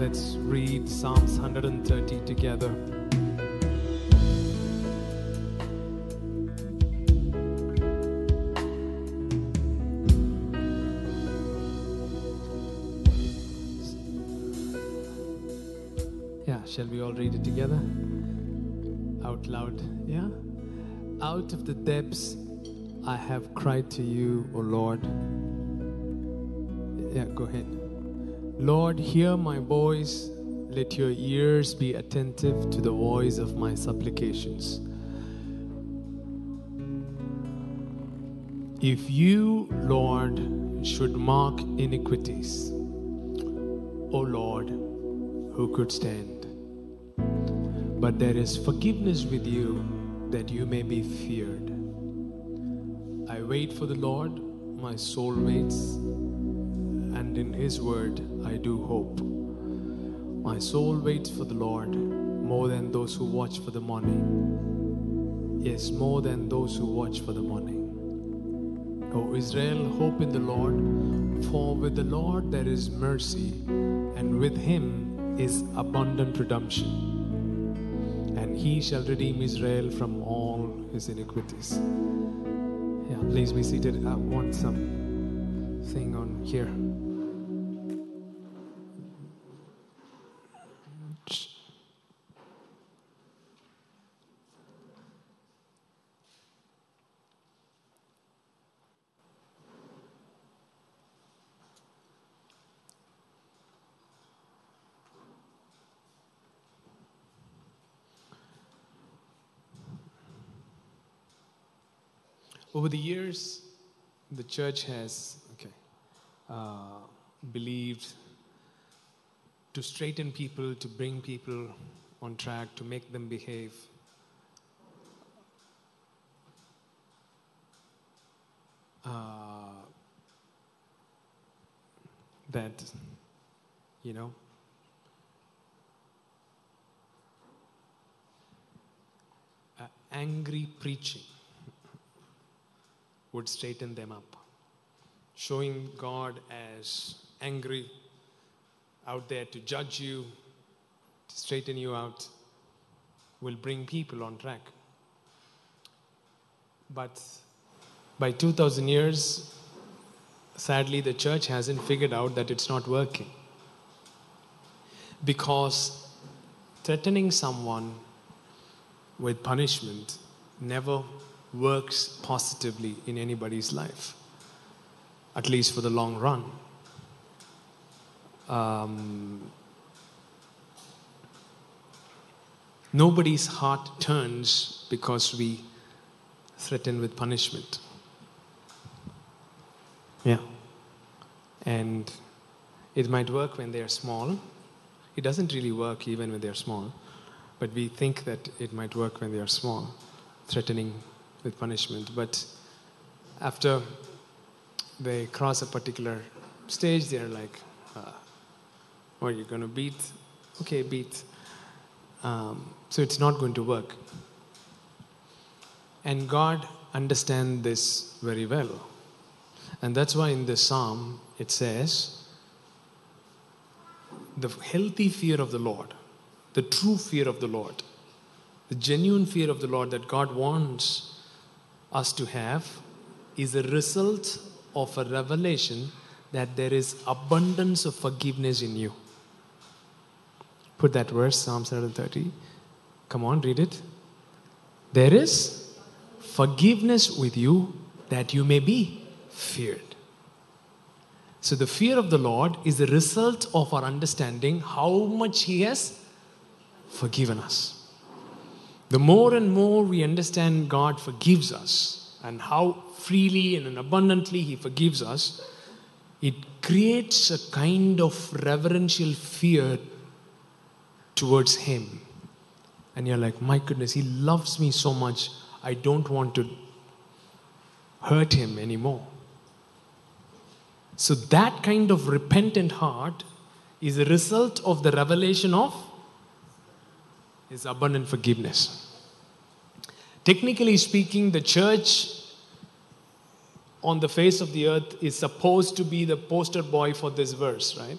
Let's read Psalms 130 together. Yeah, shall we all read it together? Out loud, yeah? Out of the depths I have cried to you, O Lord. Yeah, go ahead. Lord, hear my voice. Let your ears be attentive to the voice of my supplications. If you, Lord, should mark iniquities, O Lord, who could stand? But there is forgiveness with you that you may be feared. I wait for the Lord, my soul waits, and in his word I do hope. My soul waits for the Lord more than those who watch for the morning. Yes, more than those who watch for the morning. O Israel, hope in the Lord, for with the Lord there is mercy, and with him is abundant redemption. And he shall redeem Israel from all his iniquities. Yeah, please be seated. I want some thing on here. Over the years, the church has okay, uh, believed to straighten people, to bring people on track, to make them behave. Uh, that, you know, uh, angry preaching would straighten them up. Showing God as angry out there to judge you, to straighten you out, will bring people on track. But by 2000 years, sadly, the church hasn't figured out that it's not working. Because threatening someone with punishment never works positively in anybody's life, at least for the long run. Um, nobody's heart turns because we threaten with punishment. Yeah. And it might work when they're small. It doesn't really work even when they're small, but we think that it might work when they are small, threatening with punishment. But after they cross a particular stage, they're like, uh, "What are you going to beat? Okay, beat." Um, so it's not going to work. And God understands this very well. And that's why in the psalm it says, the healthy fear of the Lord, the true fear of the Lord, the genuine fear of the Lord that God wants us to have is a result of a revelation that there is abundance of forgiveness in you. Put that verse, Psalm 130. Come on, read it. There is forgiveness with you that you may be feared. So, the fear of the Lord is the result of our understanding how much He has forgiven us. The more and more we understand God forgives us and how freely and abundantly He forgives us, it creates a kind of reverential fear towards Him. And you're like, my goodness, He loves me so much, I don't want to hurt Him anymore. So, that kind of repentant heart is a result of the revelation of His abundant forgiveness. Technically speaking, the church on the face of the earth is supposed to be the poster boy for this verse, right?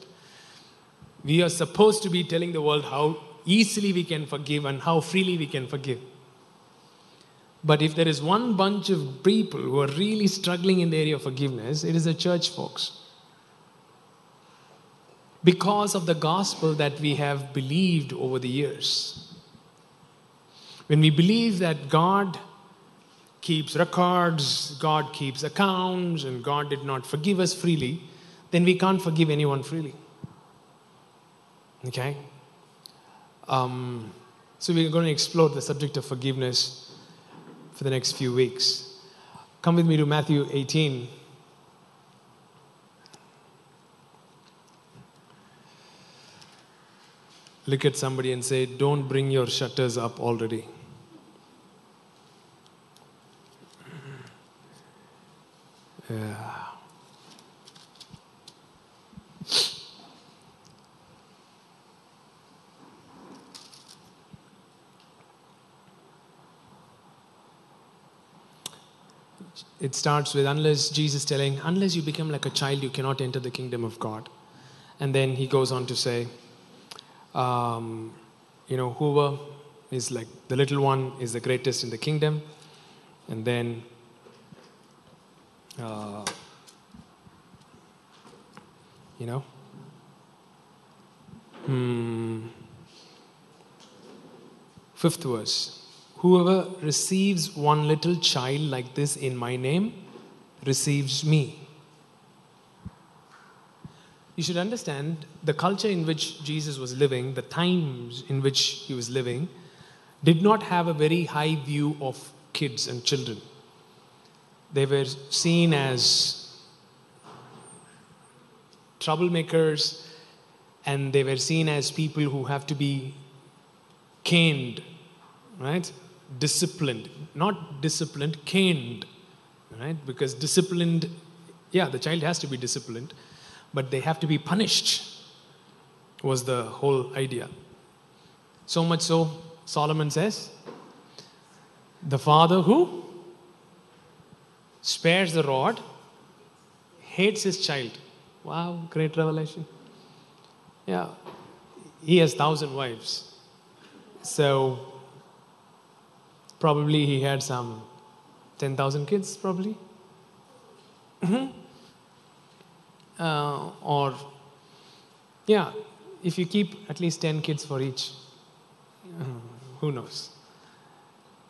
We are supposed to be telling the world how easily we can forgive and how freely we can forgive. But if there is one bunch of people who are really struggling in the area of forgiveness, it is the church folks. Because of the gospel that we have believed over the years. When we believe that God keeps records, God keeps accounts, and God did not forgive us freely, then we can't forgive anyone freely. Okay? Um, so we're going to explore the subject of forgiveness for the next few weeks. Come with me to Matthew 18. Look at somebody and say, Don't bring your shutters up already. Yeah. It starts with unless Jesus telling, unless you become like a child, you cannot enter the kingdom of God. And then he goes on to say, um, you know, whoever is like the little one is the greatest in the kingdom. And then uh, you know? Hmm. Fifth verse. Whoever receives one little child like this in my name receives me. You should understand the culture in which Jesus was living, the times in which he was living, did not have a very high view of kids and children. They were seen as troublemakers and they were seen as people who have to be caned, right? Disciplined. Not disciplined, caned, right? Because disciplined, yeah, the child has to be disciplined, but they have to be punished, was the whole idea. So much so, Solomon says, the father who spares the rod, hates his child. Wow, great revelation. Yeah, he has thousand wives. So probably he had some 10,000 kids, probably. Mm-hmm. Uh, or, yeah, if you keep at least 10 kids for each, uh, who knows?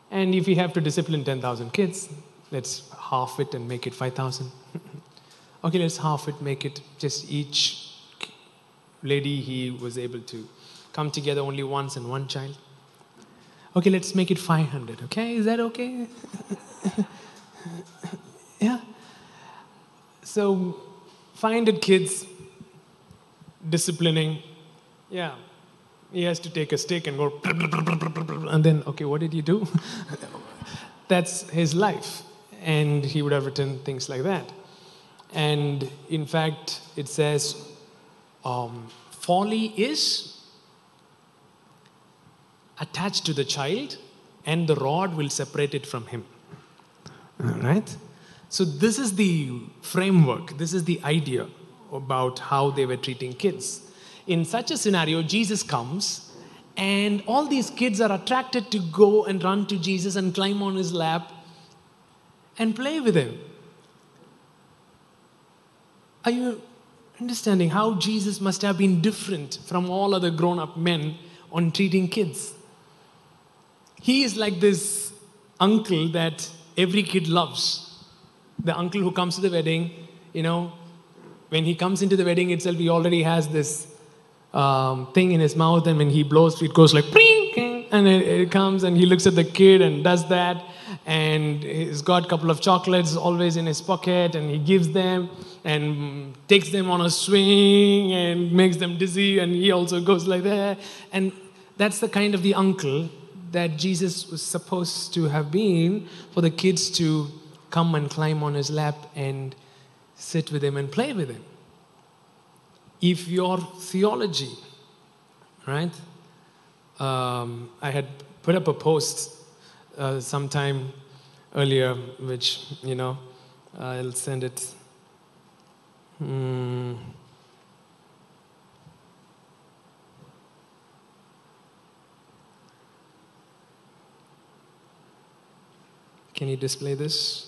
And if you have to discipline 10,000 kids, let's half it and make it 5,000. okay, let's half it, make it just each lady he was able to come together only once and one child. Okay, let's make it 500. Okay, is that okay? yeah. So, 500 kids disciplining. Yeah. He has to take a stick and go, and then, okay, what did you do? That's his life and he would have written things like that. And in fact, it says, um, folly is attached to the child, and the rod will separate it from him. All right? So, this is the framework, this is the idea about how they were treating kids. In such a scenario, Jesus comes, and all these kids are attracted to go and run to Jesus and climb on his lap and play with him. Are you understanding how Jesus must have been different from all other grown up men on treating kids? He is like this uncle that every kid loves. The uncle who comes to the wedding, you know, when he comes into the wedding itself, he already has this um, thing in his mouth, and when he blows, it goes like, and it, it comes, and he looks at the kid and does that. And he's got a couple of chocolates always in his pocket and he gives them and takes them on a swing and makes them dizzy and he also goes like that. And that's the kind of the uncle that jesus was supposed to have been for the kids to come and climb on his lap and sit with him and play with him. If your theology right um, I had put up a post uh, sometime earlier, which, you know, I'll send it. Mm. Can you display this?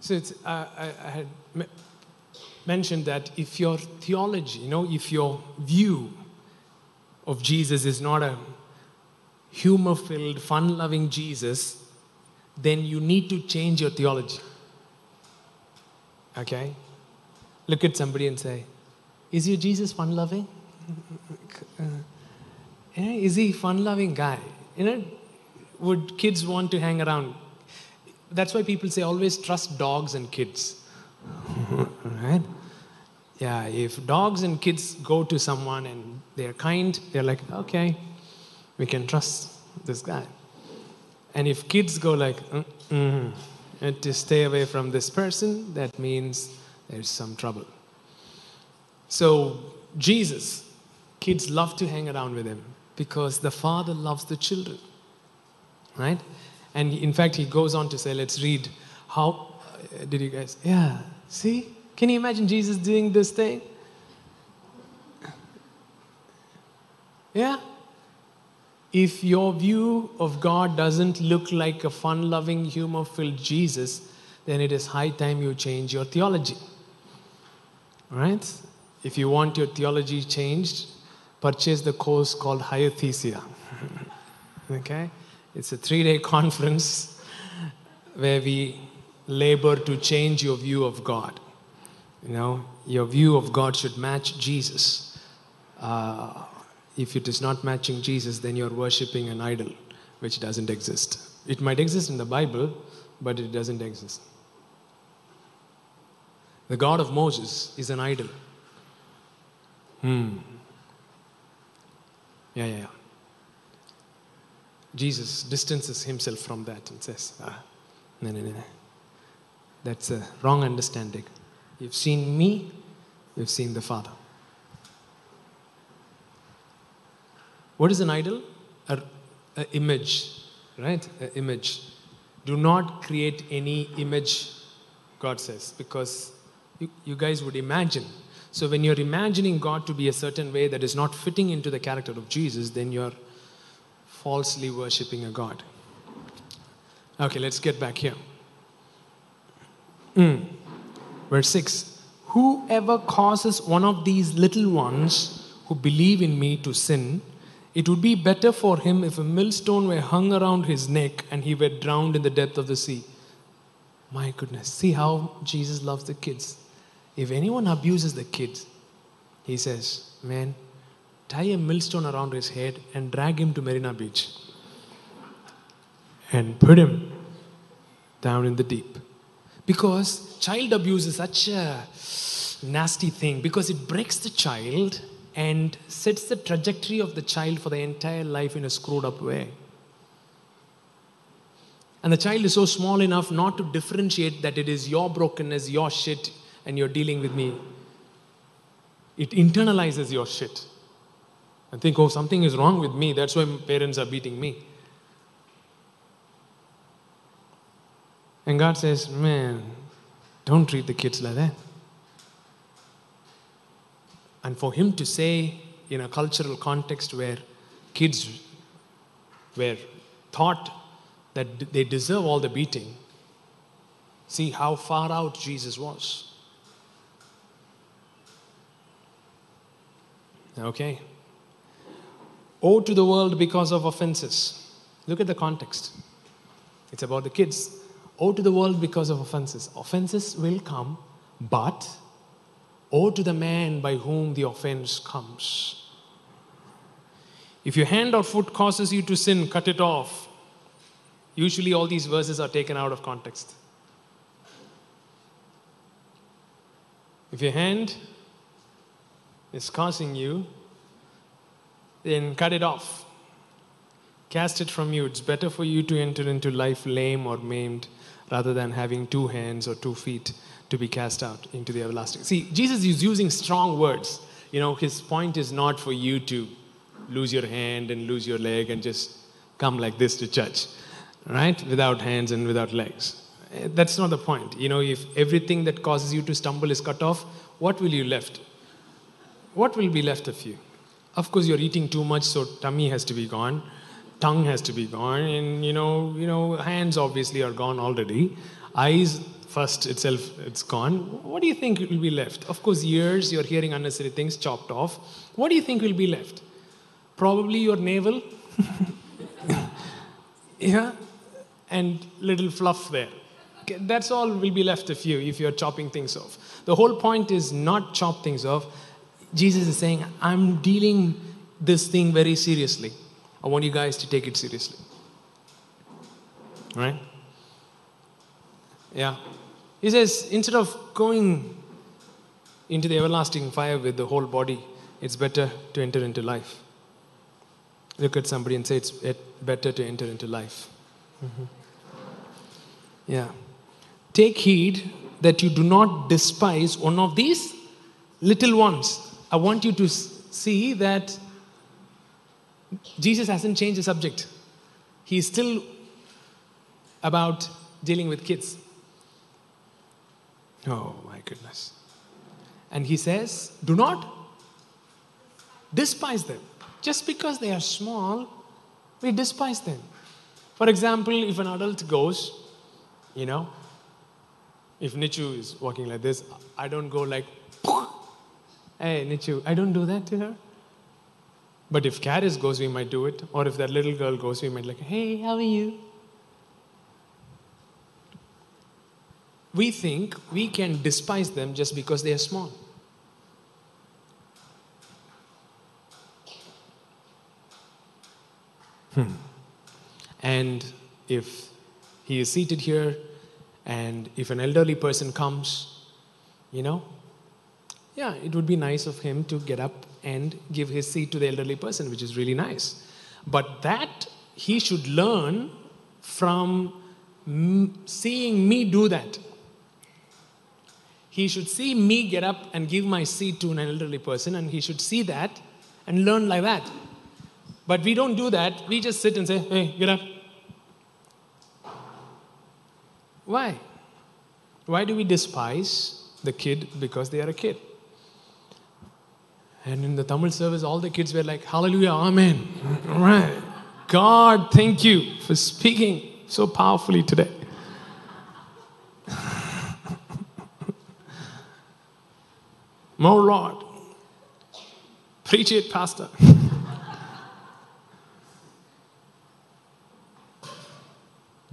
So it's, uh, I, I had mentioned that if your theology, you know, if your view of Jesus is not a humor filled, fun loving Jesus, then you need to change your theology. Okay? Look at somebody and say, Is your Jesus fun loving? Eh, is he fun loving guy? You know, would kids want to hang around? That's why people say always trust dogs and kids. right? Yeah, if dogs and kids go to someone and they're kind, they're like, okay, we can trust this guy. And if kids go like, mm to stay away from this person, that means there's some trouble. So, Jesus, kids love to hang around with him because the father loves the children. Right? And in fact, he goes on to say, let's read how uh, did you guys? Yeah, see? Can you imagine Jesus doing this thing? Yeah? If your view of God doesn't look like a fun loving, humor filled Jesus, then it is high time you change your theology. Right? If you want your theology changed, purchase the course called Hyothesia. okay? It's a three day conference where we labor to change your view of God. You know, your view of God should match Jesus. Uh, if it is not matching Jesus, then you're worshiping an idol which doesn't exist. It might exist in the Bible, but it doesn't exist. The God of Moses is an idol. Hmm. Yeah, yeah, yeah. Jesus distances himself from that and says, ah, no, no, no. That's a wrong understanding. You've seen me, you've seen the Father. What is an idol? An image, right? An image. Do not create any image, God says, because you, you guys would imagine. So when you're imagining God to be a certain way that is not fitting into the character of Jesus, then you're falsely worshipping a God. Okay, let's get back here. Mm. Verse 6 Whoever causes one of these little ones who believe in me to sin, it would be better for him if a millstone were hung around his neck and he were drowned in the depth of the sea. My goodness, see how Jesus loves the kids. If anyone abuses the kids, he says, Man, tie a millstone around his head and drag him to Marina Beach and put him down in the deep. Because child abuse is such a nasty thing because it breaks the child and sets the trajectory of the child for the entire life in a screwed up way. And the child is so small enough not to differentiate that it is your brokenness, your shit, and you're dealing with me. It internalizes your shit and think, oh, something is wrong with me. That's why parents are beating me. And God says, man, don't treat the kids like that. And for him to say in a cultural context where kids were taught that they deserve all the beating, see how far out Jesus was. Okay. Woe to the world because of offenses. Look at the context. It's about the kids. Woe to the world because of offenses. Offenses will come, but woe to the man by whom the offense comes. If your hand or foot causes you to sin, cut it off. Usually, all these verses are taken out of context. If your hand is causing you, then cut it off. Cast it from you. It's better for you to enter into life lame or maimed rather than having two hands or two feet to be cast out into the everlasting. See, Jesus is using strong words. You know, his point is not for you to lose your hand and lose your leg and just come like this to church, right? Without hands and without legs. Eh, that's not the point. You know, if everything that causes you to stumble is cut off, what will you left? What will be left of you? Of course, you're eating too much, so tummy has to be gone, tongue has to be gone, and you know, you know, hands obviously are gone already. Eyes first itself, it's gone. What do you think will be left? Of course, ears, you're hearing unnecessary things chopped off. What do you think will be left? Probably your navel. yeah, and little fluff there. That's all will be left of you if you're chopping things off. The whole point is not chop things off. Jesus is saying, I'm dealing this thing very seriously. I want you guys to take it seriously. Right? Yeah. He says, instead of going into the everlasting fire with the whole body, it's better to enter into life. Look at somebody and say, it's better to enter into life. Mhm. Yeah. Take heed that you do not despise one of these little ones. I want you to see that Jesus hasn't changed the subject. He's still about dealing with kids. Oh my goodness. And he says, do not despise them. Just because they are small, we despise them. For example, if an adult goes, you know, if Nichu is walking like this, I don't go like, hey, Nichu, I don't do that to her. But if Caris goes, we might do it. Or if that little girl goes, we might like, hey, how are you? We think we can despise them just because they are small. Hmm. And if he is seated here, and if an elderly person comes, you know, yeah, it would be nice of him to get up and give his seat to the elderly person, which is really nice. But that he should learn from m- seeing me do that. He should see me get up and give my seat to an elderly person, and he should see that and learn like that. But we don't do that. We just sit and say, hey, get up. Why? Why do we despise the kid because they are a kid? And in the Tamil service, all the kids were like, Hallelujah, Amen. All right. God, thank you for speaking so powerfully today. More Lord. Preach it, Pastor.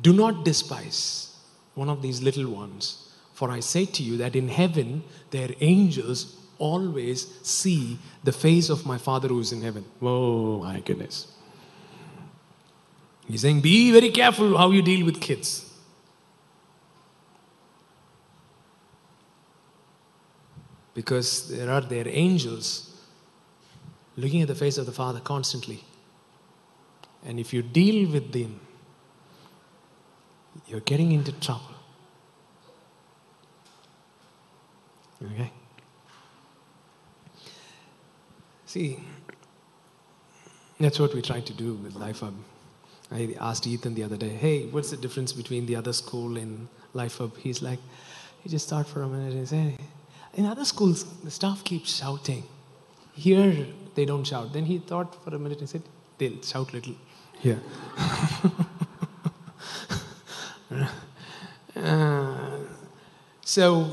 Do not despise one of these little ones, for I say to you that in heaven their angels always see the face of my Father who is in heaven. Oh my goodness. He's saying, be very careful how you deal with kids. Because there are their angels looking at the face of the Father constantly. And if you deal with them, you're getting into trouble. Okay? See, that's what we try to do with Life Hub. I asked Ethan the other day, hey, what's the difference between the other school and Life Hub? He's like, he just thought for a minute and said, in other schools, the staff keeps shouting. Here, they don't shout. Then he thought for a minute and said, they'll shout little here. Uh, so,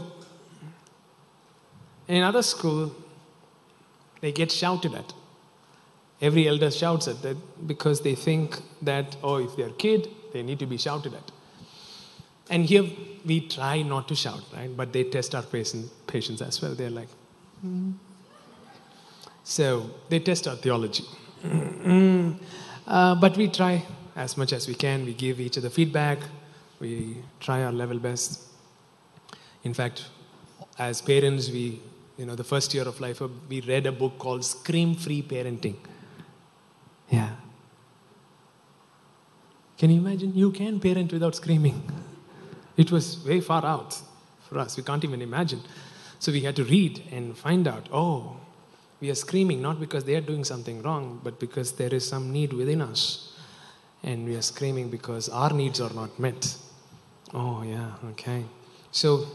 in other school, they get shouted at. Every elder shouts at them because they think that, oh, if they're kid, they need to be shouted at. And here we try not to shout, right? But they test our patience, patience as well. They're like, "Hmm." so they test our theology. Uh, but we try as much as we can. We give each other feedback. We try our level best. In fact, as parents, we, you know, the first year of life, we read a book called Scream Free Parenting. Yeah. Can you imagine? You can parent without screaming. It was way far out for us. We can't even imagine. So we had to read and find out oh, we are screaming not because they are doing something wrong, but because there is some need within us. And we are screaming because our needs are not met. Oh, yeah, okay. So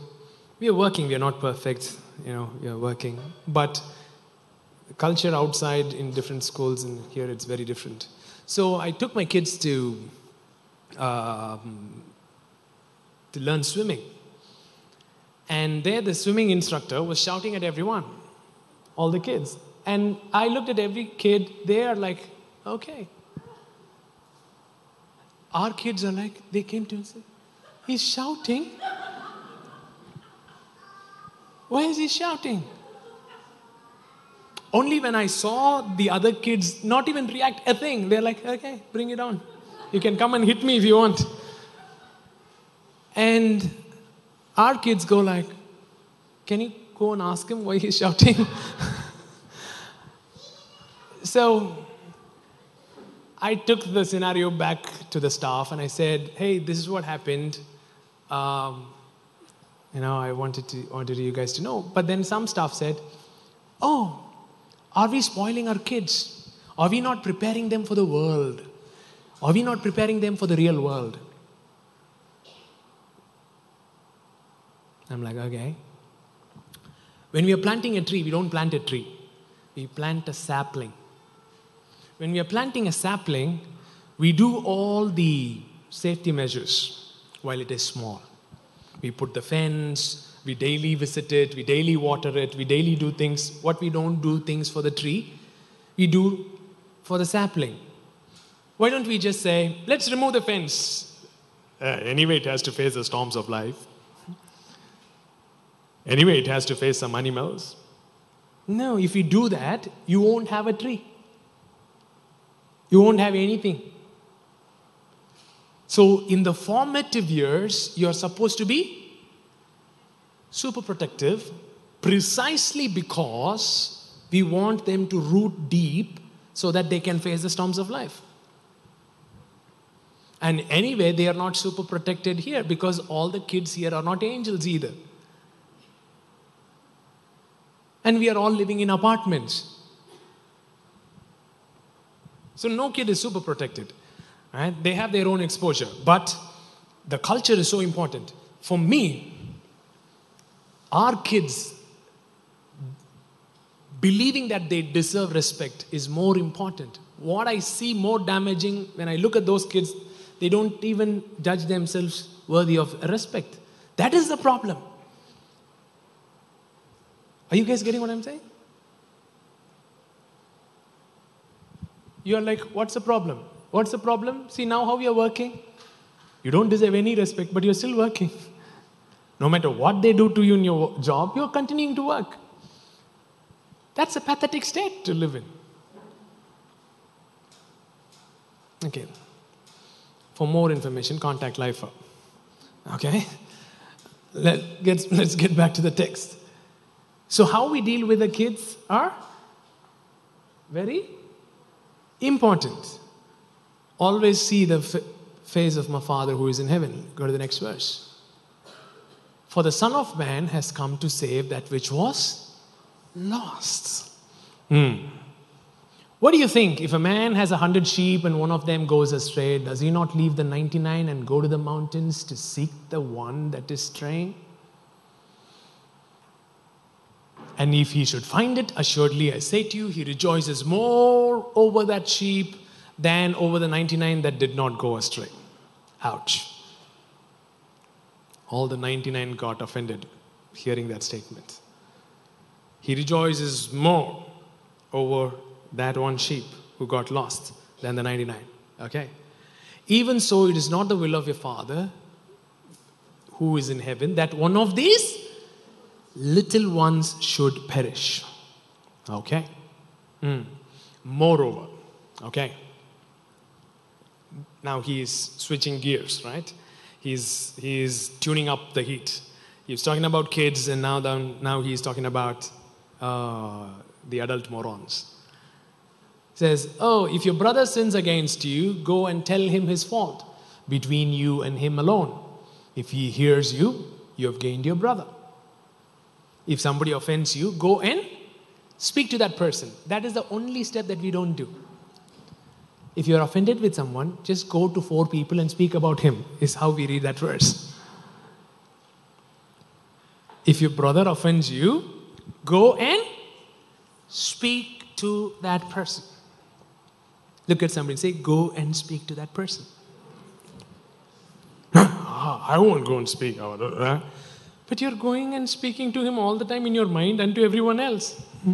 we are working, we are not perfect, you know, you're working. But culture outside in different schools, and here it's very different. So I took my kids to um, to learn swimming, and there the swimming instructor was shouting at everyone, all the kids, and I looked at every kid. They are like, okay. Our kids are like, they came to us. He's shouting. Why is he shouting? Only when I saw the other kids not even react a thing, they're like, okay, bring it on. You can come and hit me if you want. And our kids go like, can you go and ask him why he's shouting? so I took the scenario back to the staff and I said, hey, this is what happened. Um, you know, I wanted to wanted you guys to know. But then some staff said, oh, are we spoiling our kids? Are we not preparing them for the world? Are we not preparing them for the real world? I'm like, okay. When we are planting a tree, we don't plant a tree, we plant a sapling. When we are planting a sapling, we do all the safety measures while it is small. We put the fence, we daily visit it, we daily water it, we daily do things. What we don't do things for the tree, we do for the sapling. Why don't we just say, let's remove the fence? Uh, anyway, it has to face the storms of life. Anyway, it has to face some animals. No, if you do that, you won't have a tree. You won't have anything. So, in the formative years, you're supposed to be super protective precisely because we want them to root deep so that they can face the storms of life. And anyway, they are not super protected here because all the kids here are not angels either. And we are all living in apartments. So no kid is super protected. Right? They have their own exposure. But the culture is so important. For me, our kids believing that they deserve respect is more important. What I see more damaging when I look at those kids, they don't even judge themselves worthy of respect. That is the problem. Are you guys getting what I'm saying? You are like, what's the problem? What's the problem? See now how you're working. You don't deserve any respect, but you're still working. No matter what they do to you in your job, you're continuing to work. That's a pathetic state to live in. Okay. For more information, contact Lifer. Okay? Let, get, let's get back to the text. So, how we deal with the kids are very important. Always see the face of my Father who is in heaven. Go to the next verse. For the Son of Man has come to save that which was lost. Hmm. What do you think? If a man has a hundred sheep and one of them goes astray, does he not leave the 99 and go to the mountains to seek the one that is straying? And if he should find it, assuredly I say to you, he rejoices more over that sheep than over the 99 that did not go astray. Ouch. All the 99 got offended hearing that statement. He rejoices more over that one sheep who got lost than the 99. Okay? Even so, it is not the will of your Father who is in heaven that one of these little ones should perish. Okay? Mm. Moreover, okay? Now he is switching gears, right? He's, he's tuning up the heat. He was talking about kids, and now, now he's talking about uh, the adult morons. He says, Oh, if your brother sins against you, go and tell him his fault between you and him alone. If he hears you, you have gained your brother. If somebody offends you, go and speak to that person. That is the only step that we don't do. If you're offended with someone, just go to four people and speak about him, is how we read that verse. If your brother offends you, go and speak to that person. Look at somebody and say, Go and speak to that person. Ah, I won't go and speak. But you're going and speaking to him all the time in your mind and to everyone else. Hmm.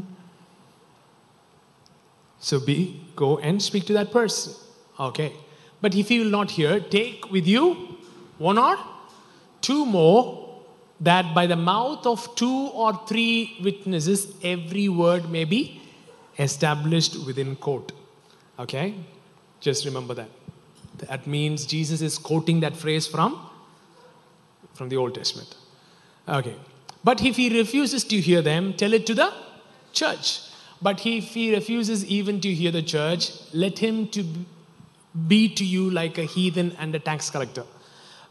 So be, go and speak to that person. Okay. But if he will not hear, take with you one or two more, that by the mouth of two or three witnesses, every word may be established within court. Okay? Just remember that. That means Jesus is quoting that phrase from, from the Old Testament. Okay. But if he refuses to hear them, tell it to the church. But if he refuses even to hear the church, let him to be to you like a heathen and a tax collector.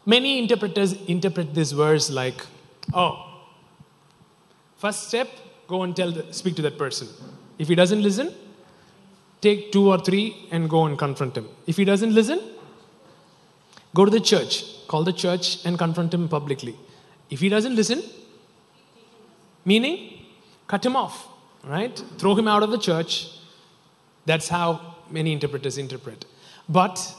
Many interpreters interpret this verse like, oh, first step, go and tell the, speak to that person. If he doesn't listen, take two or three and go and confront him. If he doesn't listen, go to the church, call the church and confront him publicly. If he doesn't listen, meaning cut him off, right? Throw him out of the church. That's how many interpreters interpret. But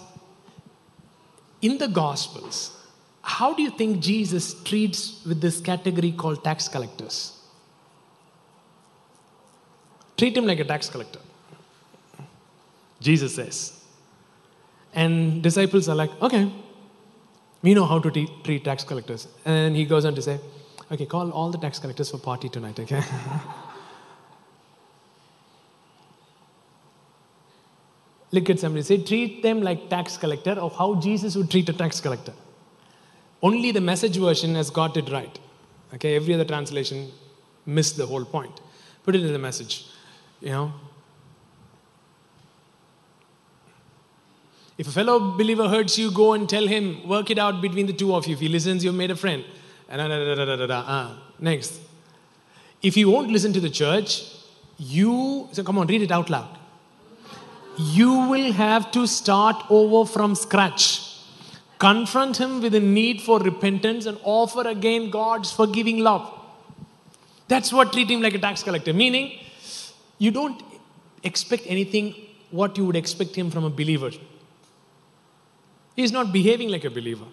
in the Gospels, how do you think Jesus treats with this category called tax collectors? Treat him like a tax collector. Jesus says. And disciples are like, okay, we know how to treat tax collectors. And he goes on to say, okay, call all the tax collectors for party tonight, okay? Look at somebody, say, treat them like tax collector, or how Jesus would treat a tax collector. Only the message version has got it right. Okay, every other translation missed the whole point. Put it in the message. You know, If a fellow believer hurts you, go and tell him, work it out between the two of you. If he listens, you've made a friend. Uh, next. If he won't listen to the church, you, so come on, read it out loud. You will have to start over from scratch. Confront him with a need for repentance and offer again God's forgiving love. That's what treat him like a tax collector. Meaning, you don't expect anything what you would expect him from a believer. He's not behaving like a believer.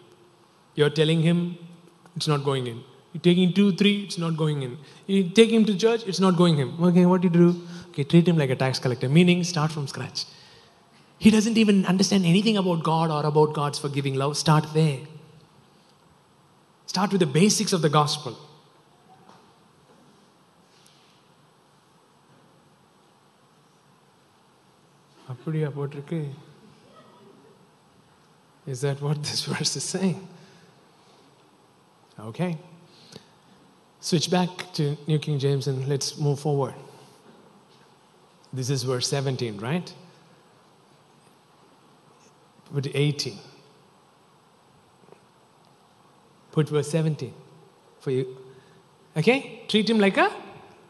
You're telling him it's not going in. You're taking two, three, it's not going in. You take him to church, it's not going in. Okay, what do you do? Okay, treat him like a tax collector, meaning start from scratch. He doesn't even understand anything about God or about God's forgiving love. Start there. Start with the basics of the gospel. அப்படியா போட்டிருக்கு is that what this verse is saying? Okay. Switch back to New King James and let's move forward. This is verse 17, right? Put 18. Put verse 17 for you. Okay? Treat him like a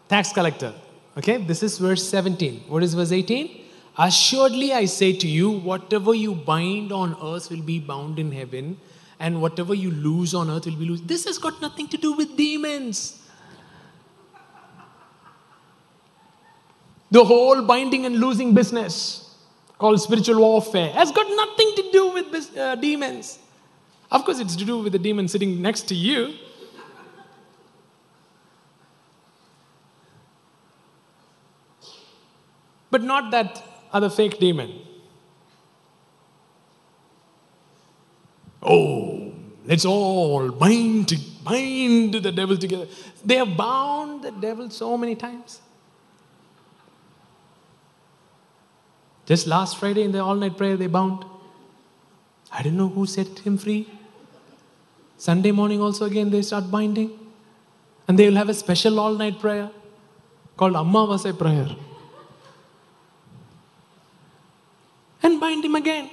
tax collector. Okay? This is verse 17. What is verse 18? Assuredly, I say to you, whatever you bind on earth will be bound in heaven, and whatever you lose on earth will be loose. This has got nothing to do with demons. The whole binding and losing business called spiritual warfare has got nothing to do with uh, demons. Of course, it's to do with the demon sitting next to you. But not that other fake demon. Oh, let's all bind, to, bind the devil together. They have bound the devil so many times. Just last Friday in the all night prayer, they bound. I don't know who set him free. Sunday morning, also, again, they start binding. And they will have a special all night prayer called Ammavasai prayer. and bind him again.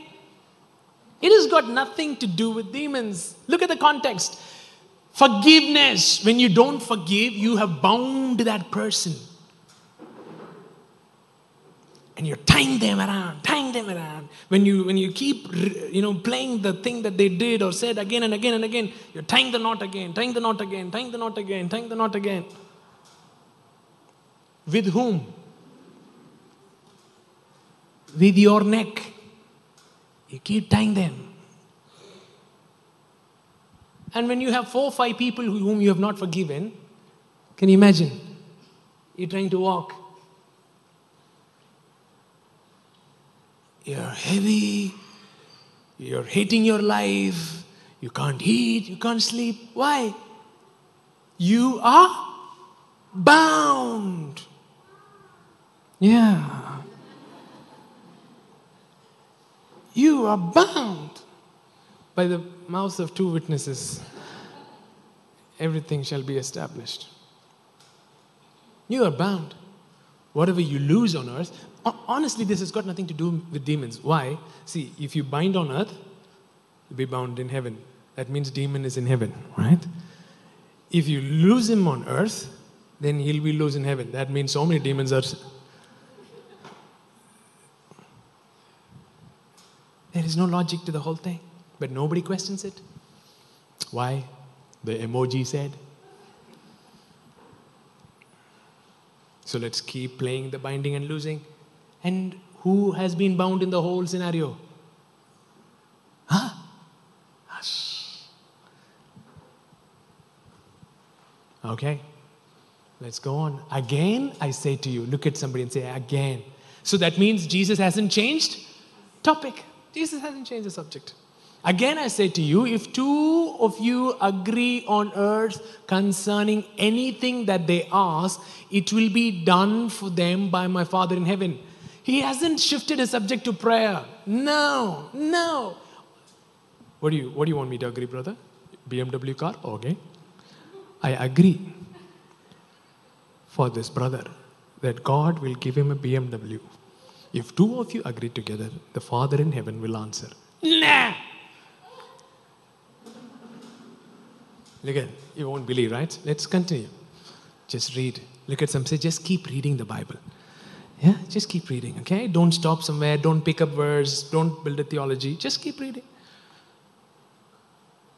It has got nothing to do with demons. Look at the context. Forgiveness. When you don't forgive, you have bound that person. And you're tying them around, tying them around. When you when you keep you know playing the thing that they did or said again and again and again, you're tying the knot again, tying the knot again, tying the knot again, tying the knot again. With whom? with your neck. You keep tying them. And when you have four or five people whom you have not forgiven, can you imagine? You're trying to walk. You're heavy. You're hating your life. You can't eat. You can't sleep. Why? You are bound. Yeah. You are bound by the mouths of two witnesses. Everything shall be established. You are bound. Whatever you lose on earth, honestly, this has got nothing to do with demons. Why? See, if you bind on earth, you'll be bound in heaven. That means demon is in heaven, right? If you lose him on earth, then he'll be loose in heaven. That means so many demons are. There is no logic to the whole thing, but nobody questions it. Why? The emoji said. So let's keep playing the binding and losing. And who has been bound in the whole scenario? Huh? Us. Okay, let's go on. Again, I say to you, look at somebody and say, again. So that means Jesus hasn't changed topic. Jesus hasn't changed the subject. Again, I say to you, if two of you agree on earth concerning anything that they ask, it will be done for them by my Father in heaven. He hasn't shifted his subject to prayer. No, no. What do you, what do you want me to agree, brother? BMW car? Okay. I agree for this brother that God will give him a BMW. If two of you agree together, the Father in heaven will answer. Nah. Look at, you won't believe, right? Let's continue. Just read. Look at some, say, just keep reading the Bible. Yeah, just keep reading, okay? Don't stop somewhere, don't pick up verse, don't build a theology, just keep reading.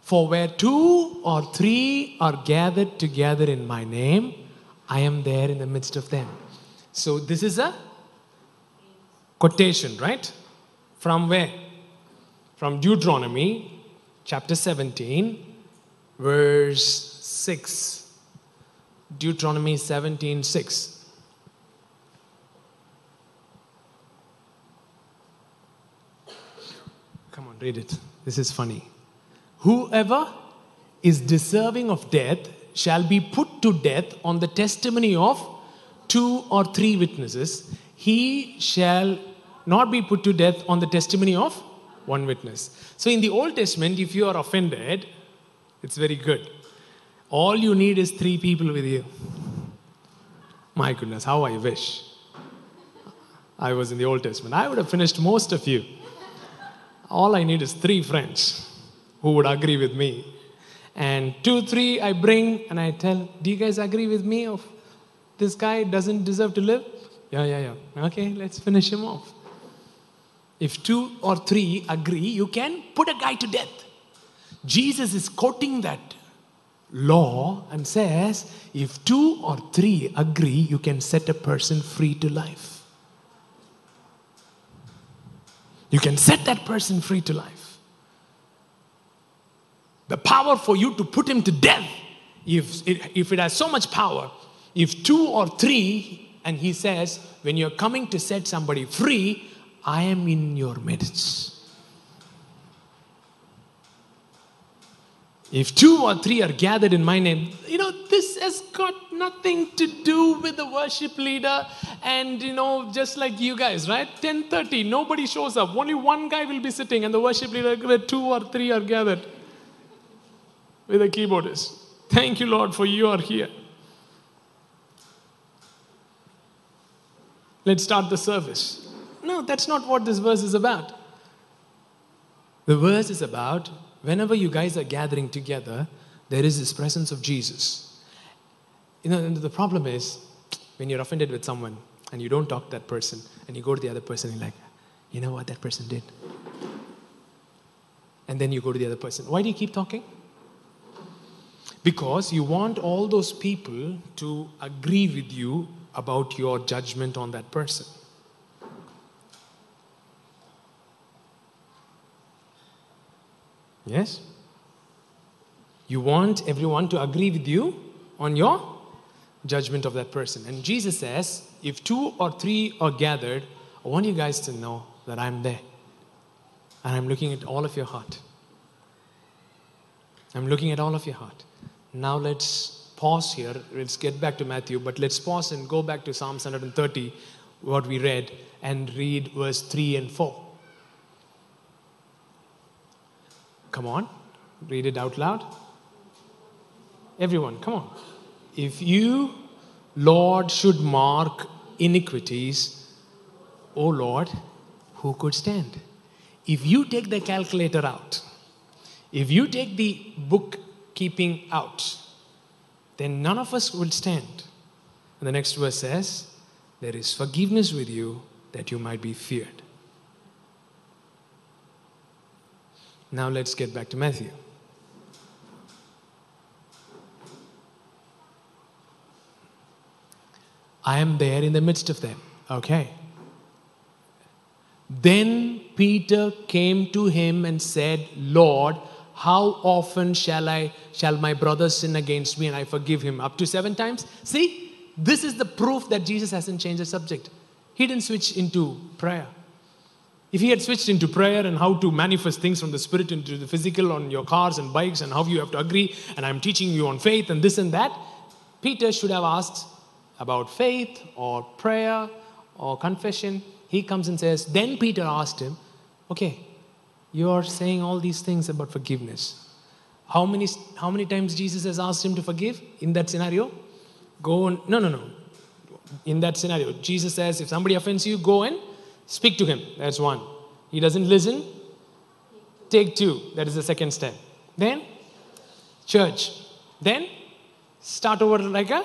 For where two or three are gathered together in my name, I am there in the midst of them. So this is a quotation, right? From where? From Deuteronomy chapter 17, verse 6. Deuteronomy 17 6. Come on, read it. This is funny. Whoever is deserving of death shall be put to death on the testimony of two or three witnesses. He shall not be put to death on the testimony of one witness. So, in the Old Testament, if you are offended, it's very good. All you need is three people with you. My goodness, how I wish I was in the Old Testament. I would have finished most of you. All I need is three friends who would agree with me. And two, three, I bring and I tell, Do you guys agree with me of this guy doesn't deserve to live? Yeah, yeah, yeah. Okay, let's finish him off. If two or three agree, you can put a guy to death. Jesus is quoting that law and says, if two or three agree, you can set a person free to life. You can set that person free to life. The power for you to put him to death, if it, if it has so much power, if two or three, and he says, when you're coming to set somebody free, I am in your midst. If two or three are gathered in my name, you know, this has got nothing to do with the worship leader and, you know, just like you guys, right? 10.30, nobody shows up. Only one guy will be sitting and the worship leader, where two or three are gathered with a keyboardist. Thank you, Lord, for you are here. Let's start the service. No, that's not what this verse is about. The verse is about whenever you guys are gathering together, there is this presence of Jesus. You know, the problem is when you're offended with someone and you don't talk to that person and you go to the other person and you're like, you know what that person did? And then you go to the other person. Why do you keep talking? Because you want all those people to agree with you about your judgment on that person. Yes? You want everyone to agree with you on your judgment of that person. And Jesus says, if two or three are gathered, I want you guys to know that I'm there. And I'm looking at all of your heart. I'm looking at all of your heart. Now let's pause here. Let's get back to Matthew, but let's pause and go back to Psalms 130, what we read, and read verse 3 and 4. Come on, read it out loud. Everyone, come on. If you, Lord, should mark iniquities, O Lord, who could stand? If you take the calculator out, if you take the bookkeeping out, then none of us will stand. And the next verse says, There is forgiveness with you that you might be feared. Now let's get back to Matthew. I am there in the midst of them. Okay. Then Peter came to him and said, Lord, how often shall I shall my brother sin against me and I forgive him? Up to seven times? See, this is the proof that Jesus hasn't changed the subject. He didn't switch into prayer. If he had switched into prayer and how to manifest things from the spirit into the physical on your cars and bikes and how you have to agree, and I'm teaching you on faith and this and that, Peter should have asked about faith or prayer or confession. He comes and says, Then Peter asked him, Okay, you are saying all these things about forgiveness. How many, how many times Jesus has asked him to forgive in that scenario? Go and, no, no, no. In that scenario, Jesus says, if somebody offends you, go and speak to him. That's one. He doesn't listen. Take two. That is the second step. Then, church. Then, start over like a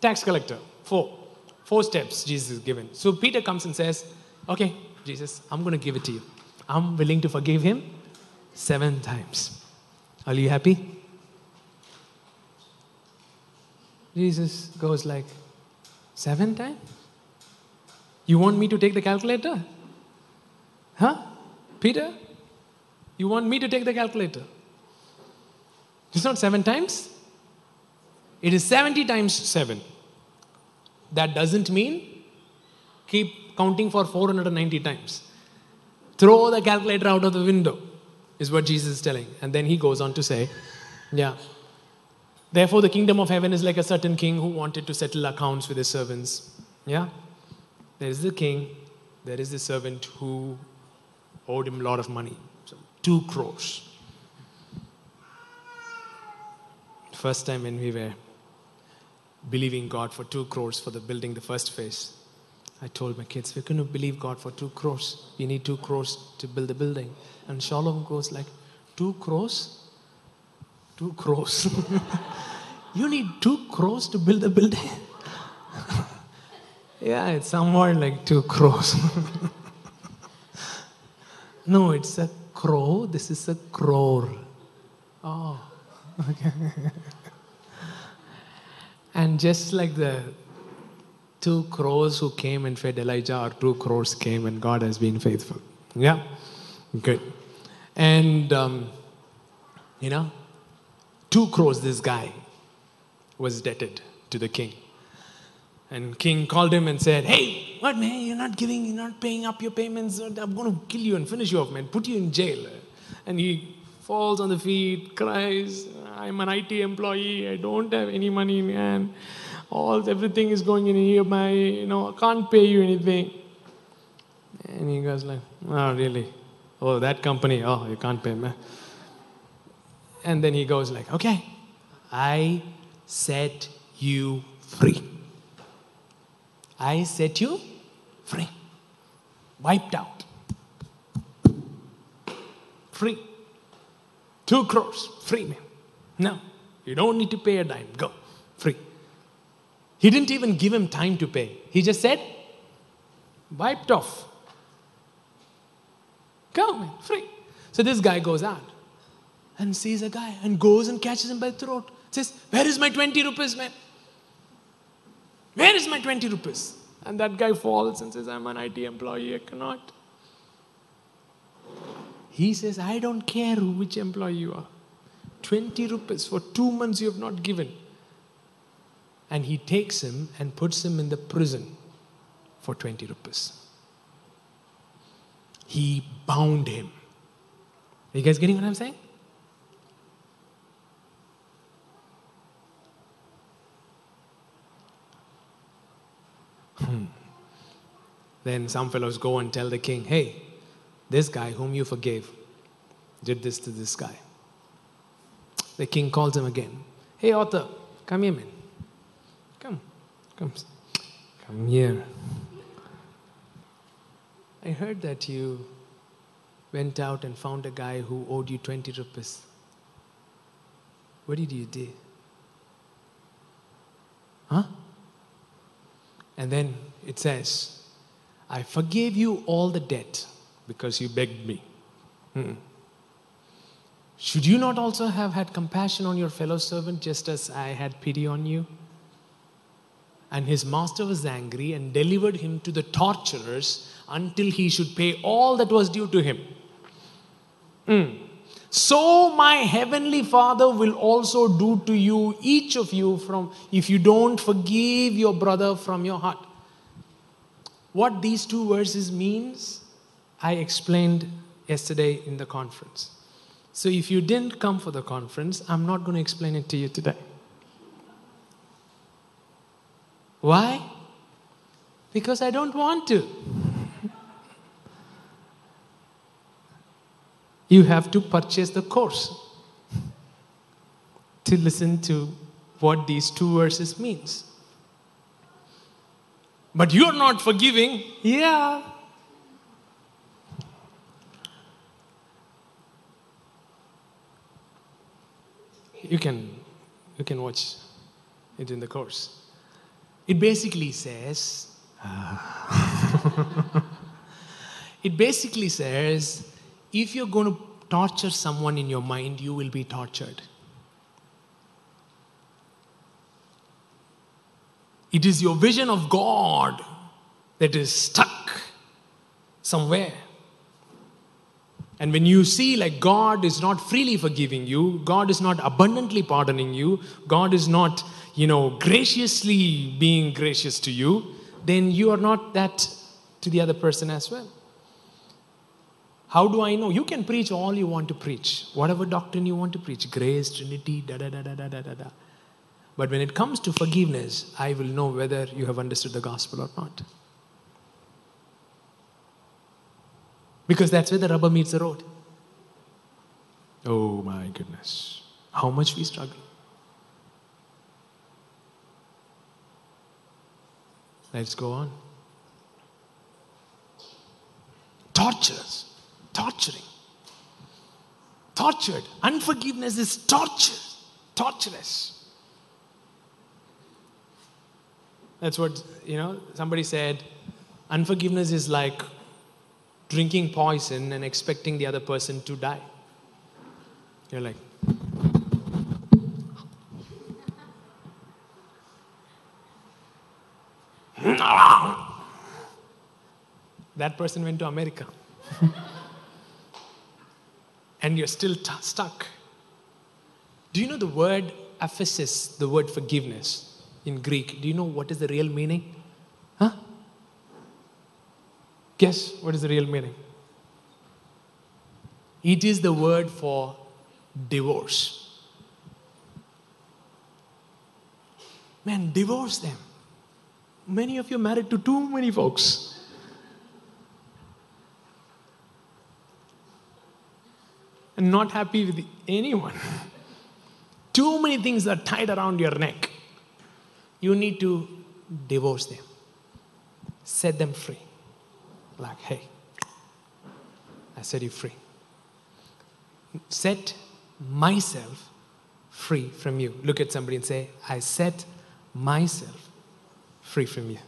tax collector. Four. Four steps Jesus is given. So Peter comes and says, Okay, Jesus, I'm going to give it to you. I'm willing to forgive him seven times. Are you happy? Jesus goes like, Seven times? You want me to take the calculator? Huh? Peter? You want me to take the calculator? It's not seven times. It is 70 times seven. That doesn't mean keep counting for 490 times. Throw the calculator out of the window, is what Jesus is telling. And then he goes on to say, Yeah. Therefore, the kingdom of heaven is like a certain king who wanted to settle accounts with his servants. Yeah? There is the king, there is the servant who owed him a lot of money. So, two crores. First time when we were believing God for two crores for the building, the first phase, I told my kids, we're going to believe God for two crores. We need two crores to build the building. And Shalom goes like, two crores? Two crores. you need two crores to build a building? yeah, it's somewhere like two crows. no, it's a crow. This is a crore. Oh, okay. and just like the two crows who came and fed Elijah, or two crows came and God has been faithful. Yeah? Good. And, um, you know, two crows. this guy was indebted to the king. And king called him and said, Hey, what man, you're not giving, you're not paying up your payments. I'm going to kill you and finish you off, man, put you in jail. And he falls on the feet, cries, I'm an IT employee, I don't have any money, man. All everything is going in EMI, you know, I can't pay you anything. And he goes like, Oh, really? Oh, that company, oh, you can't pay me. And then he goes like, Okay, I set you free. I set you free. Wiped out. Free. Two crores, free man. No, you don't need to pay a dime. Go, free. He didn't even give him time to pay. He just said, wiped off. Go, man, free. So this guy goes out and sees a guy and goes and catches him by the throat. Says, Where is my 20 rupees, man? Where is my 20 rupees? And that guy falls and says, I'm an IT employee, I cannot. He says, I don't care which employee you are. 20 rupees for two months you have not given. And he takes him and puts him in the prison for 20 rupees. He bound him. Are you guys getting what I'm saying? Hmm. Then some fellows go and tell the king, hey, this guy whom you forgave did this to this guy. The king calls him again. Hey, Arthur, come here, man. Come, come, come here. I heard that you went out and found a guy who owed you 20 rupees. What did you do? Huh? And then it says, I forgave you all the debt because you begged me. Hmm. Should you not also have had compassion on your fellow servant just as I had pity on you? And his master was angry and delivered him to the torturers until he should pay all that was due to him. Mm. So my heavenly Father will also do to you, each of you, from if you don't forgive your brother from your heart. What these two verses means, I explained yesterday in the conference. So if you didn't come for the conference, I'm not going to explain it to you today. Why? Because I don't want to. You have to purchase the course to listen to what these two verses means. But you're not forgiving. Yeah. You can you can watch it in the course. It basically says it basically says if you're going to torture someone in your mind, you will be tortured. It is your vision of God that is stuck somewhere. And when you see like God is not freely forgiving you, God is not abundantly pardoning you, God is not, you know, graciously being gracious to you, then you are not that to the other person as well. How do I know? You can preach all you want to preach, whatever doctrine you want to preach grace, Trinity, da da da da da da da. da. But when it comes to forgiveness, I will know whether you have understood the gospel or not. Because that's where the rubber meets the road. Oh my goodness. How much we struggle. Let's go on. Torturous torturing. Tortured. Unforgiveness is torture. Torturous. That's what, you know, somebody said unforgiveness is like drinking poison and expecting the other person to die. You're like, that person went to America and you're still t- stuck. Do you know the word aphesis, the word forgiveness in Greek? Do you know what is the real meaning? Huh? Guess what is the real meaning? It is the word for divorce. Man, divorce them. Many of you are married to too many folks. Not happy with anyone. Too many things are tied around your neck. You need to divorce them, set them free. Like, hey, I set you free. Set myself free from you. Look at somebody and say, I set myself free from you.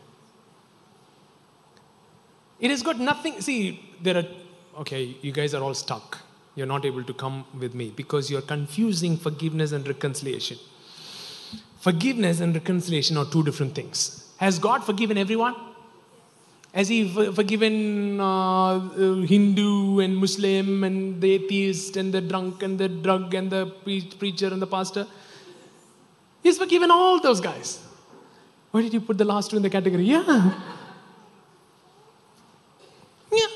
It has got nothing. See, there are, okay, you guys are all stuck you're not able to come with me because you're confusing forgiveness and reconciliation. Forgiveness and reconciliation are two different things. Has God forgiven everyone? Has he forgiven uh, uh, Hindu and Muslim and the atheist and the drunk and the drug and the pre- preacher and the pastor? He's forgiven all those guys. Why did you put the last two in the category? Yeah. Yeah.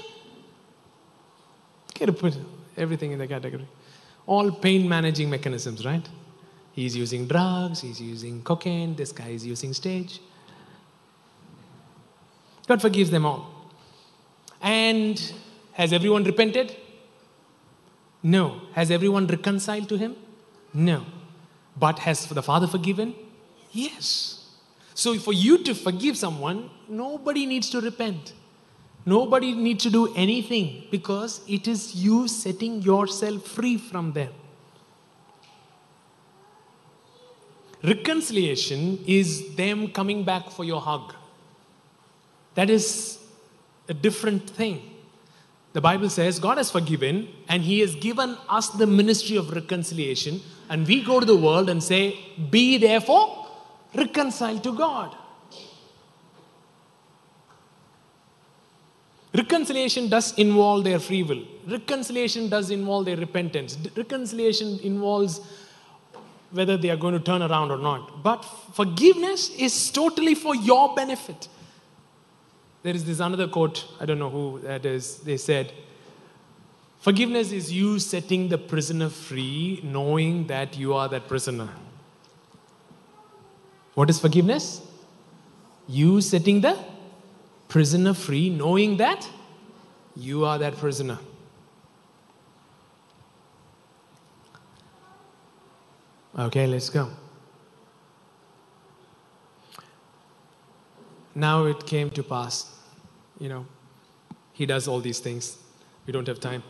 Gotta put everything in the category. All pain managing mechanisms, right? He's using drugs, he's using cocaine, this guy is using stage. God forgives them all. And has everyone repented? No. Has everyone reconciled to him? No. But has the Father forgiven? Yes. So for you to forgive someone, nobody needs to repent. Nobody needs to do anything because it is you setting yourself free from them. Reconciliation is them coming back for your hug. That is a different thing. The Bible says God has forgiven and He has given us the ministry of reconciliation, and we go to the world and say, Be therefore reconciled to God. Reconciliation does involve their free will. Reconciliation does involve their repentance. Reconciliation involves whether they are going to turn around or not. But forgiveness is totally for your benefit. There is this another quote, I don't know who that is. They said, Forgiveness is you setting the prisoner free, knowing that you are that prisoner. What is forgiveness? You setting the prisoner free, knowing that you are that prisoner. Okay, let's go. Now it came to pass, you know, he does all these things. We don't have time.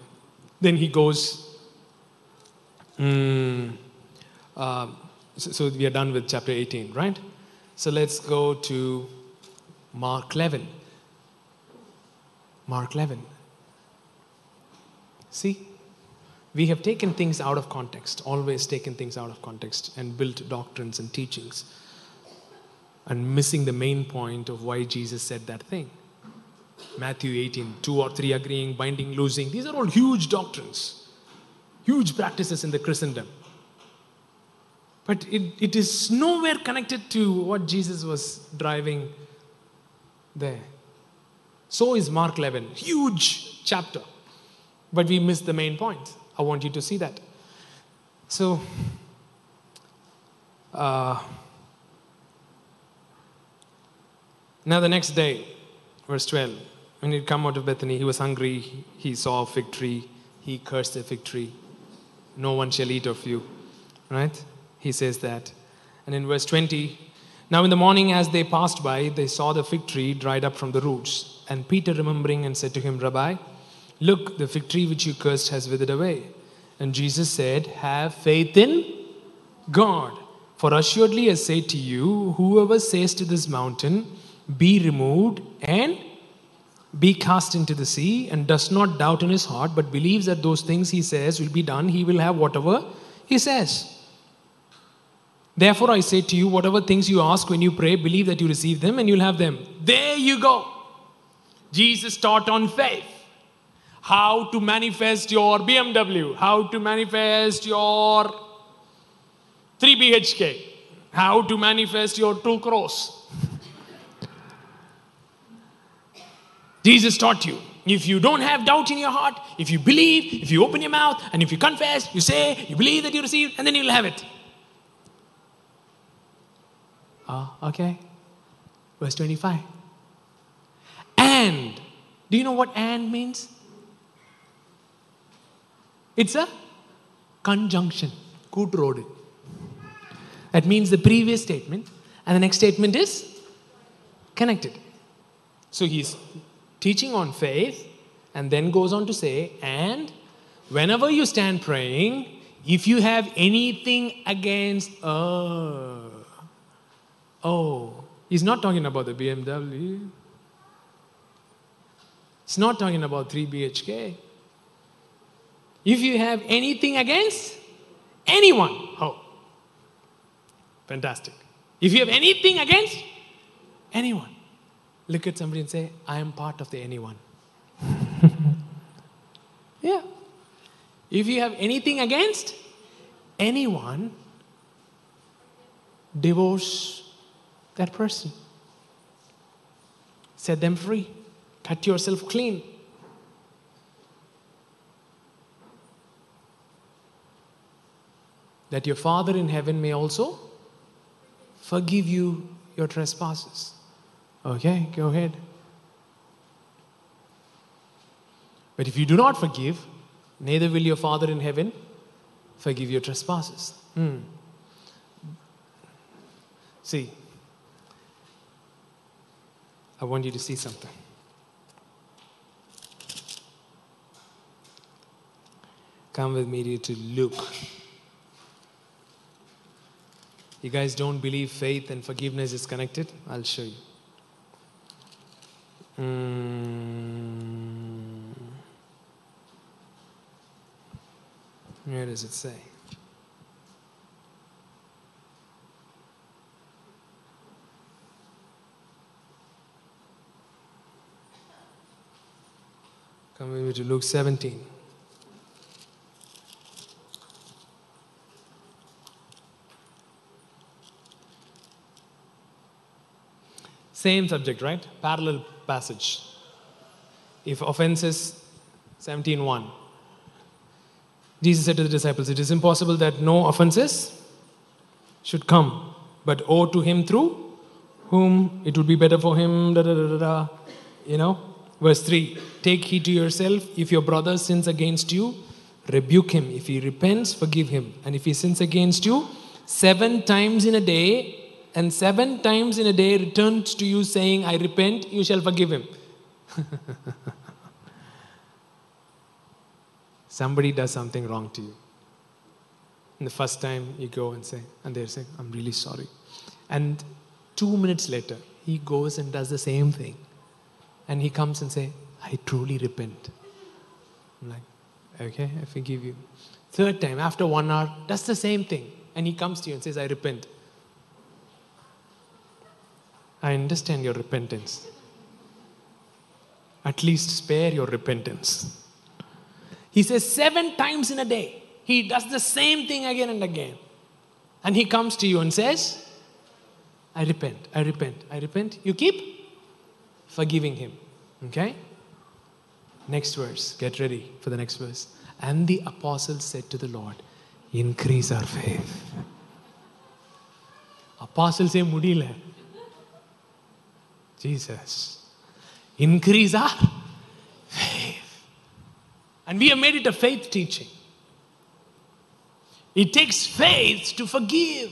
Then he goes, mm, uh, so, so we are done with chapter 18, right? So let's go to Mark 11. Mark 11. See, we have taken things out of context, always taken things out of context, and built doctrines and teachings, and missing the main point of why Jesus said that thing. Matthew 18, two or three agreeing, binding, losing. These are all huge doctrines, huge practices in the Christendom. But it, it is nowhere connected to what Jesus was driving there. So is Mark 11, huge chapter. But we missed the main point. I want you to see that. So, uh, now the next day, verse 12, when he'd come out of Bethany, he was hungry. He saw a fig tree. He cursed the fig tree. No one shall eat of you. Right? He says that. And in verse 20, now in the morning as they passed by, they saw the fig tree dried up from the roots. And Peter, remembering, and said to him, Rabbi, look, the fig tree which you cursed has withered away. And Jesus said, Have faith in God. For assuredly I say to you, whoever says to this mountain, Be removed and be cast into the sea, and does not doubt in his heart, but believes that those things he says will be done, he will have whatever he says. Therefore, I say to you, whatever things you ask when you pray, believe that you receive them and you'll have them. There you go. Jesus taught on faith. How to manifest your BMW, how to manifest your 3 BHK, how to manifest your 2 crores. Jesus taught you. If you don't have doubt in your heart, if you believe, if you open your mouth, and if you confess, you say, you believe that you receive, and then you'll have it. Ah, okay. Verse 25. And, do you know what and means? It's a conjunction. Kootrodu. That means the previous statement, and the next statement is connected. So he's teaching on faith and then goes on to say, and whenever you stand praying, if you have anything against, uh, oh, he's not talking about the BMW. He's not talking about 3 BHK. If you have anything against anyone, oh, fantastic. If you have anything against anyone, Look at somebody and say, I am part of the anyone. yeah. If you have anything against anyone, divorce that person. Set them free. Cut yourself clean. That your Father in heaven may also forgive you your trespasses. Okay, go ahead. But if you do not forgive, neither will your Father in heaven forgive your trespasses. Hmm. See, I want you to see something. Come with me to Luke. You guys don't believe faith and forgiveness is connected? I'll show you. Mm. Where does it say? Come with me to Luke 17. Same subject, right? Parallel passage. If offenses 17:1. Jesus said to the disciples, It is impossible that no offenses should come, but owe to him through whom it would be better for him, da da da da da. You know? Verse 3 Take heed to yourself. If your brother sins against you, rebuke him. If he repents, forgive him. And if he sins against you, seven times in a day, and seven times in a day returns to you saying, I repent, you shall forgive him. Somebody does something wrong to you. And the first time you go and say, and they say, I'm really sorry. And two minutes later, he goes and does the same thing. And he comes and say, I truly repent. I'm like, okay, I forgive you. Third time, after one hour, does the same thing. And he comes to you and says, I repent. I understand your repentance. At least spare your repentance. He says seven times in a day. He does the same thing again and again. And he comes to you and says, I repent, I repent, I repent. You keep forgiving him. Okay? Next verse. Get ready for the next verse. And the apostle said to the Lord, Increase our faith. Apostle say முடியல Jesus. Increase our faith. And we have made it a faith teaching. It takes faith to forgive.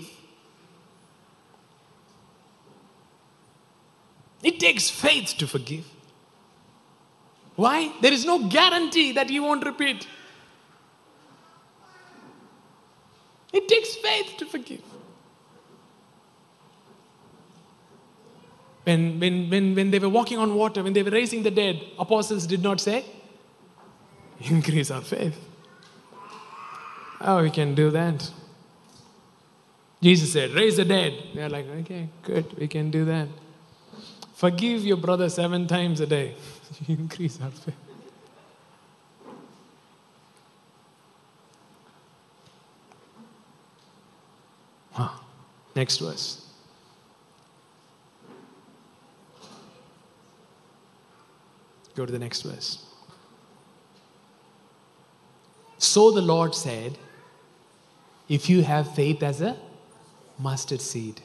It takes faith to forgive. Why? There is no guarantee that you won't repeat. It takes faith to forgive. When, when, when, when they were walking on water, when they were raising the dead, apostles did not say, increase our faith. Oh, we can do that. Jesus said, raise the dead. They're like, okay, good, we can do that. Forgive your brother seven times a day. increase our faith. Next verse. Go to the next verse. So the Lord said, If you have faith as a mustard seed,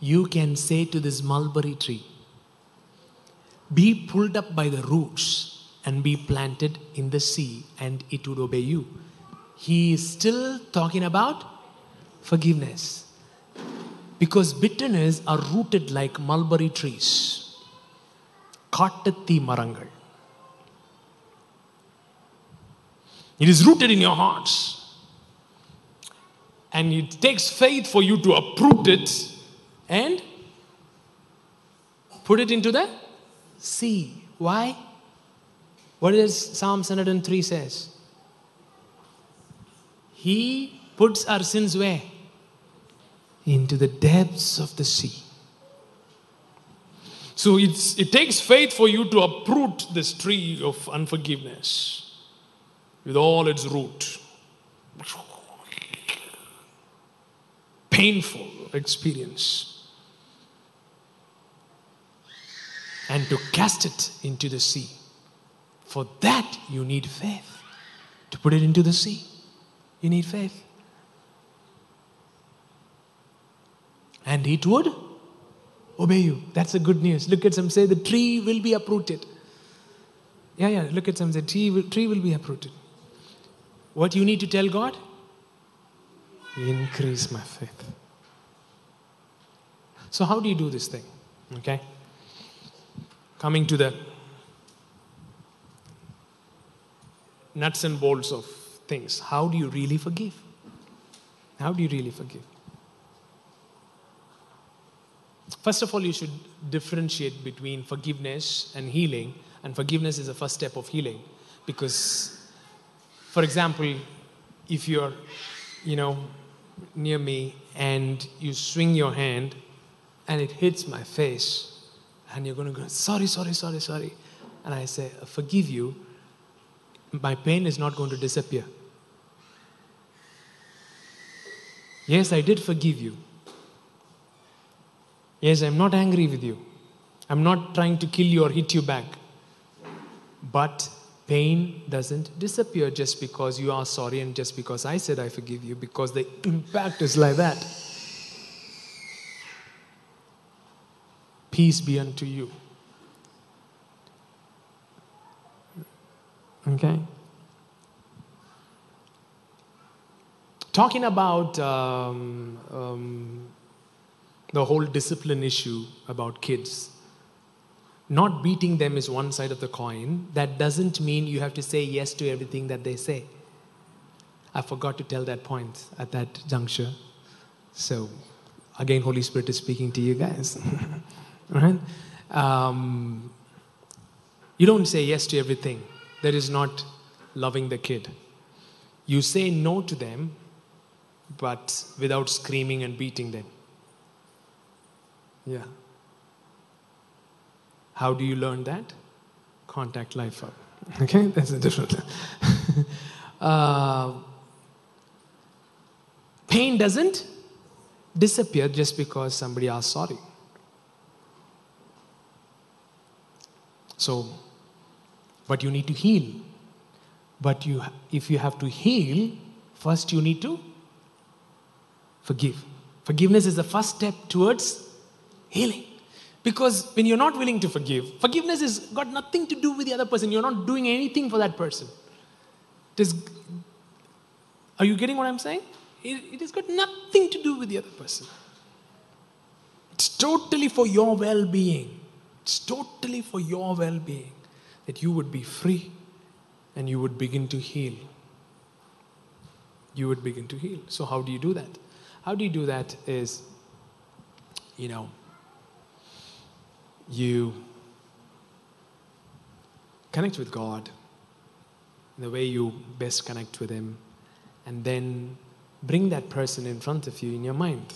you can say to this mulberry tree, Be pulled up by the roots and be planted in the sea, and it would obey you. He is still talking about forgiveness. Because bitterness are rooted like mulberry trees. காட்டுத்தீ மரங்கள் It is rooted in your hearts. And it takes faith for you to uproot it and put it into the sea. Why? What does Psalm 103 says? He puts our sins where? Into the depths of the sea. So it takes faith for you to uproot this tree of unforgiveness with all its root. Painful experience. And to cast it into the sea. For that, you need faith. To put it into the sea, you need faith. And it would obey you. That's the good news. Look at some say the tree will be uprooted. Yeah, yeah. Look at some say tree will, tree will be uprooted. What you need to tell God? Increase my faith. So how do you do this thing? Okay. Coming to the nuts and bolts of things. How do you really forgive? How do you really forgive? First of all, you should differentiate between forgiveness and healing. And forgiveness is the first step of healing. Because, for example, if you're, you know, near me and you swing your hand and it hits my face, and you're going to go, sorry, sorry, sorry, sorry. And I say, forgive you, my pain is not going to disappear. Yes, I did forgive you. Yes, I'm not angry with you. I'm not trying to kill you or hit you back. But pain doesn't disappear just because you are sorry and just because I said I forgive you, because the impact is like that. Peace be unto you. Okay? Talking about um, um, the whole discipline issue about kids. Not beating them is one side of the coin. That doesn't mean you have to say yes to everything that they say. I forgot to tell that point at that juncture. So, again, Holy Spirit is speaking to you guys. right? Um, you don't say yes to everything. That is not loving the kid. You say no to them, but without screaming and beating them. Yeah. How do you learn that? Contact Life Hub. Okay, that's a different. uh, pain doesn't disappear just because somebody asks sorry. So, but you need to heal. But you, if you have to heal, first you need to forgive. Forgiveness is the first step towards healing. Because when you're not willing to forgive, forgiveness has got nothing to do with the other person. You're not doing anything for that person. Is, are you getting what I'm saying? It, it has got nothing to do with the other person. It's totally for your well being. It's totally for your well being that you would be free and you would begin to heal. You would begin to heal. So, how do you do that? How do you do that is, you know, you connect with God in the way you best connect with Him, and then bring that person in front of you in your mind.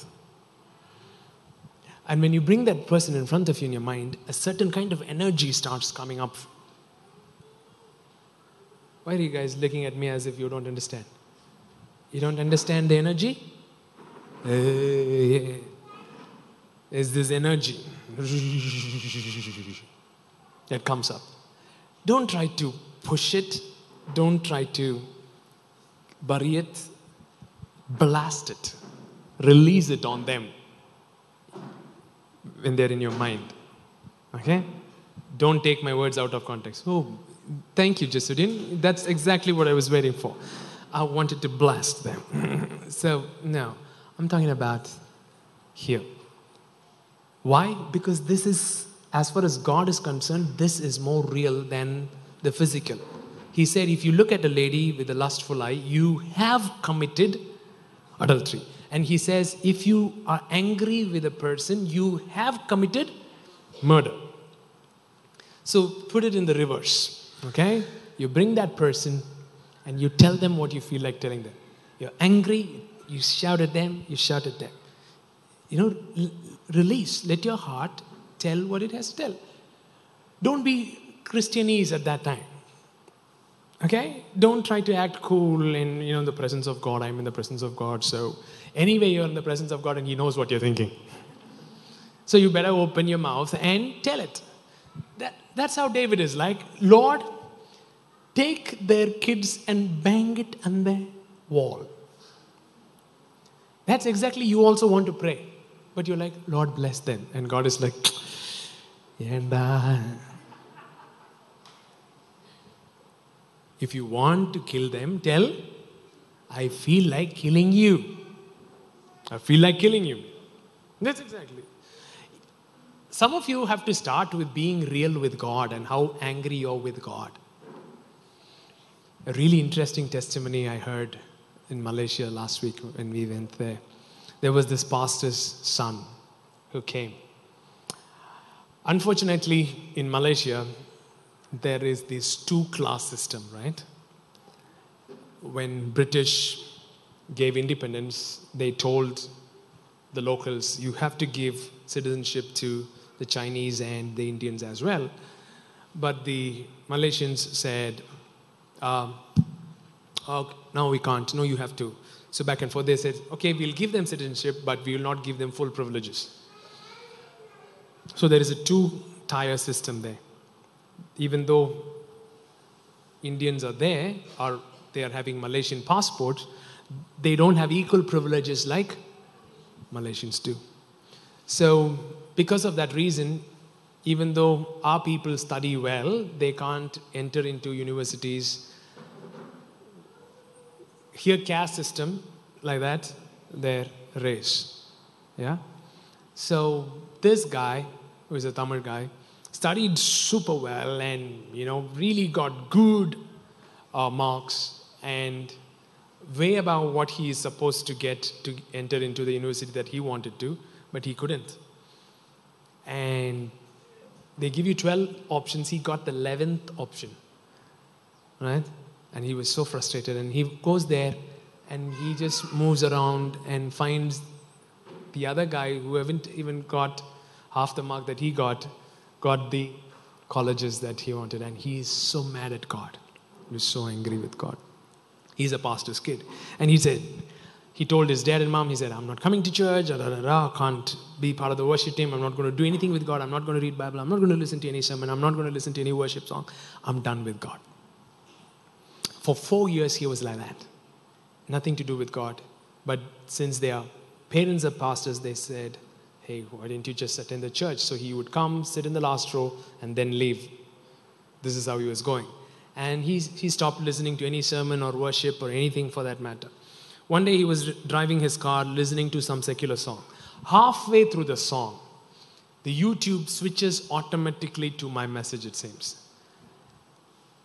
And when you bring that person in front of you in your mind, a certain kind of energy starts coming up. Why are you guys looking at me as if you don't understand? You don't understand the energy? Uh, there's this energy that comes up. Don't try to push it, don't try to bury it, blast it, release it on them when they're in your mind. Okay? Don't take my words out of context. Oh, thank you, Jesuddin. That's exactly what I was waiting for. I wanted to blast them. so, no, I'm talking about here. Why? Because this is, as far as God is concerned, this is more real than the physical. He said, if you look at a lady with a lustful eye, you have committed adultery. And he says, if you are angry with a person, you have committed murder. So put it in the reverse, okay? You bring that person and you tell them what you feel like telling them. You're angry, you shout at them, you shout at them. You know, release. Let your heart tell what it has to tell. Don't be Christianese at that time. Okay? Don't try to act cool in you know the presence of God. I'm in the presence of God. So anyway, you're in the presence of God and He knows what you're thinking. So you better open your mouth and tell it. That, that's how David is like, Lord, take their kids and bang it on the wall. That's exactly you also want to pray. But you're like, Lord, bless them. And God is like, and uh, if you want to kill them, tell, I feel like killing you. I feel like killing you. That's exactly. Some of you have to start with being real with God and how angry you're with God. A really interesting testimony I heard in Malaysia last week when we went there. There was this pastor's son who came. Unfortunately, in Malaysia, there is this two class system, right? When British gave independence, they told the locals, you have to give citizenship to the Chinese and the Indians as well. But the Malaysians said, um, oh, no, we can't. No, you have to. So back and forth, they said, okay, we'll give them citizenship, but we will not give them full privileges. So there is a two tier system there. Even though Indians are there, or they are having Malaysian passports, they don't have equal privileges like Malaysians do. So, because of that reason, even though our people study well, they can't enter into universities. Here, caste system like that, their race. Yeah? So, this guy, who is a Tamil guy, studied super well and, you know, really got good uh, marks and way above what he is supposed to get to enter into the university that he wanted to, but he couldn't. And they give you 12 options. He got the 11th option, right? And he was so frustrated. And he goes there and he just moves around and finds the other guy who haven't even got half the mark that he got, got the colleges that he wanted. And he is so mad at God. He was so angry with God. He's a pastor's kid. And he said, he told his dad and mom, he said, I'm not coming to church, da, da, da, I can't be part of the worship team, I'm not going to do anything with God, I'm not going to read Bible, I'm not going to listen to any sermon, I'm not going to listen to any worship song. I'm done with God. For four years, he was like that. Nothing to do with God. But since their parents are pastors, they said, hey, why didn't you just attend the church? So he would come, sit in the last row, and then leave. This is how he was going. And he, he stopped listening to any sermon or worship or anything for that matter. One day he was driving his car listening to some secular song. Halfway through the song, the YouTube switches automatically to my message, it seems.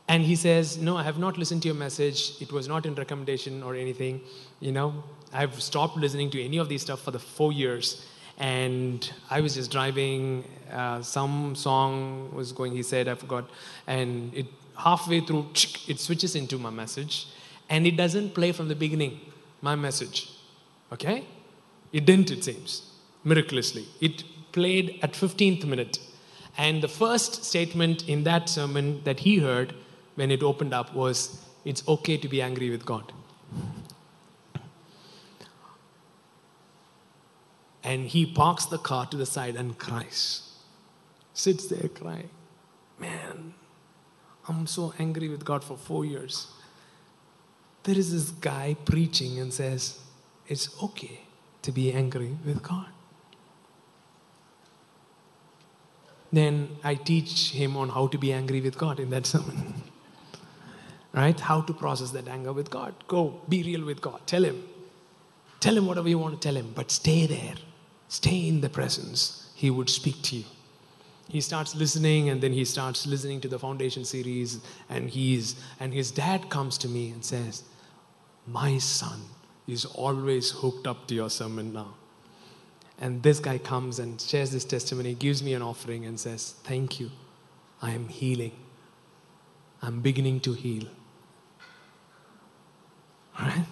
And he says, No, I have not listened to your message. It was not in recommendation or anything. You know, I've stopped listening to any of these stuff for the four years. And I was just driving, uh, some song was going, he said, I forgot. And it halfway through, it switches into my message. And it doesn't play from the beginning, my message. Okay? It didn't, it seems, miraculously. It played at 15th minute. And the first statement in that sermon that he heard when it opened up was, It's okay to be angry with God. And he parks the car to the side and cries. Sits there crying. Man, I'm so angry with God for four years. There is this guy preaching and says, It's okay to be angry with God. Then I teach him on how to be angry with God in that sermon. right? How to process that anger with God. Go, be real with God. Tell him. Tell him whatever you want to tell him, but stay there. Stay in the presence. He would speak to you. He starts listening and then he starts listening to the foundation series and he's and his dad comes to me and says, "My son is always hooked up to your sermon now." And this guy comes and shares this testimony, gives me an offering and says, "Thank you. I am healing. I'm beginning to heal." Right?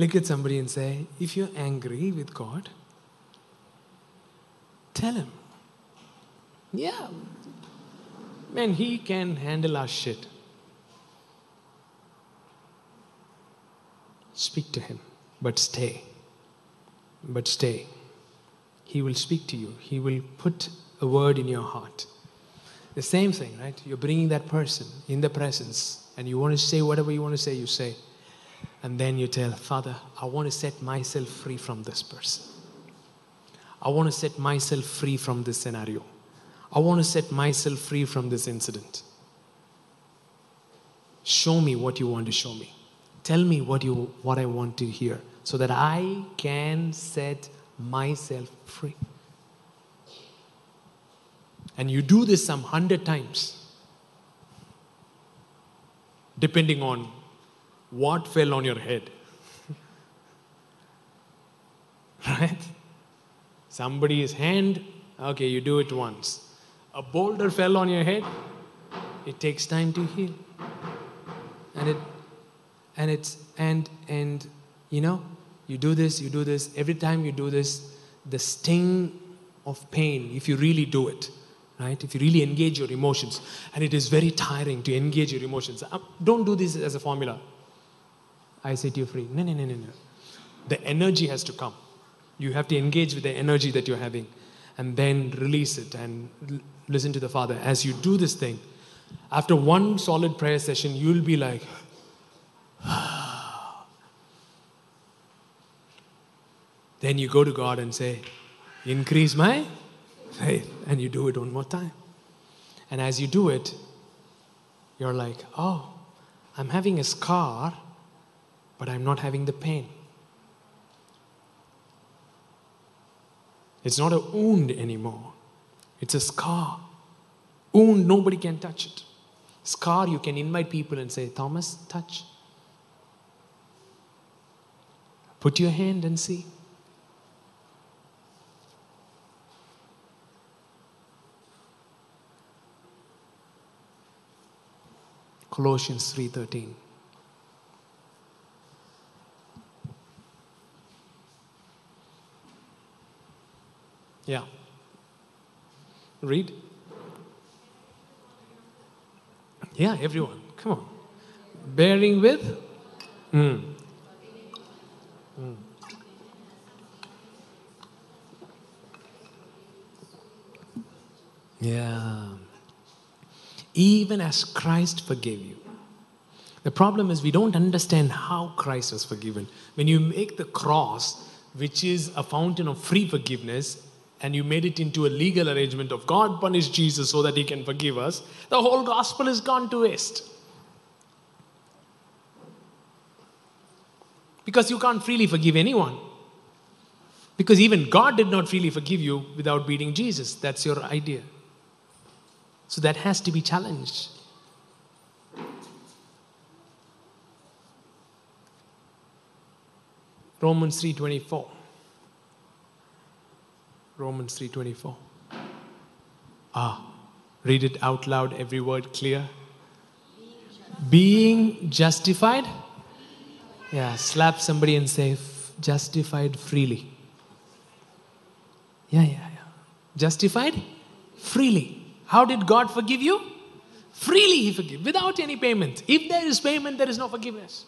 Look at somebody and say, if you're angry with God, tell Him. Yeah. Man, he can handle our shit. Speak to him, but stay. But stay. He will speak to you, he will put a word in your heart. The same thing, right? You're bringing that person in the presence, and you want to say whatever you want to say, you say. And then you tell, Father, I want to set myself free from this person. I want to set myself free from this scenario. I want to set myself free from this incident. Show me what you want to show me. Tell me what, you, what I want to hear so that I can set myself free. And you do this some hundred times, depending on what fell on your head. right? Somebody's hand, okay, you do it once. A boulder fell on your head, it takes time to heal. And it and it's and and you know, you do this, you do this, every time you do this, the sting of pain, if you really do it, right? If you really engage your emotions, and it is very tiring to engage your emotions. Um, don't do this as a formula. I set you free. No, no, no, no, no. The energy has to come. You have to engage with the energy that you're having and then release it and listen to the Father. As you do this thing, after one solid prayer session, you'll be like, then you go to God and say, Increase my faith. And you do it one more time. And as you do it, you're like, Oh, I'm having a scar, but I'm not having the pain. It's not a wound anymore, it's a scar. Wound, nobody can touch it. Scar, you can invite people and say, Thomas, touch. Put your hand and see. Colossians 3:13 Yeah. Read. Yeah, everyone. Come on. Bearing with? Mm. Mm. Yeah. Even as Christ forgave you. The problem is we don't understand how Christ was forgiven. When you make the cross, which is a fountain of free forgiveness, and you made it into a legal arrangement of God punished Jesus so that he can forgive us, the whole gospel is gone to waste. Because you can't freely forgive anyone. Because even God did not freely forgive you without beating Jesus. That's your idea. So that has to be challenged. Romans 3:24. Romans 3:24. Ah, read it out loud every word clear. Being justified? Yeah, slap somebody and say justified freely. Yeah, yeah, yeah. Justified freely. How did God forgive you? Freely He forgive, without any payment. If there is payment, there is no forgiveness.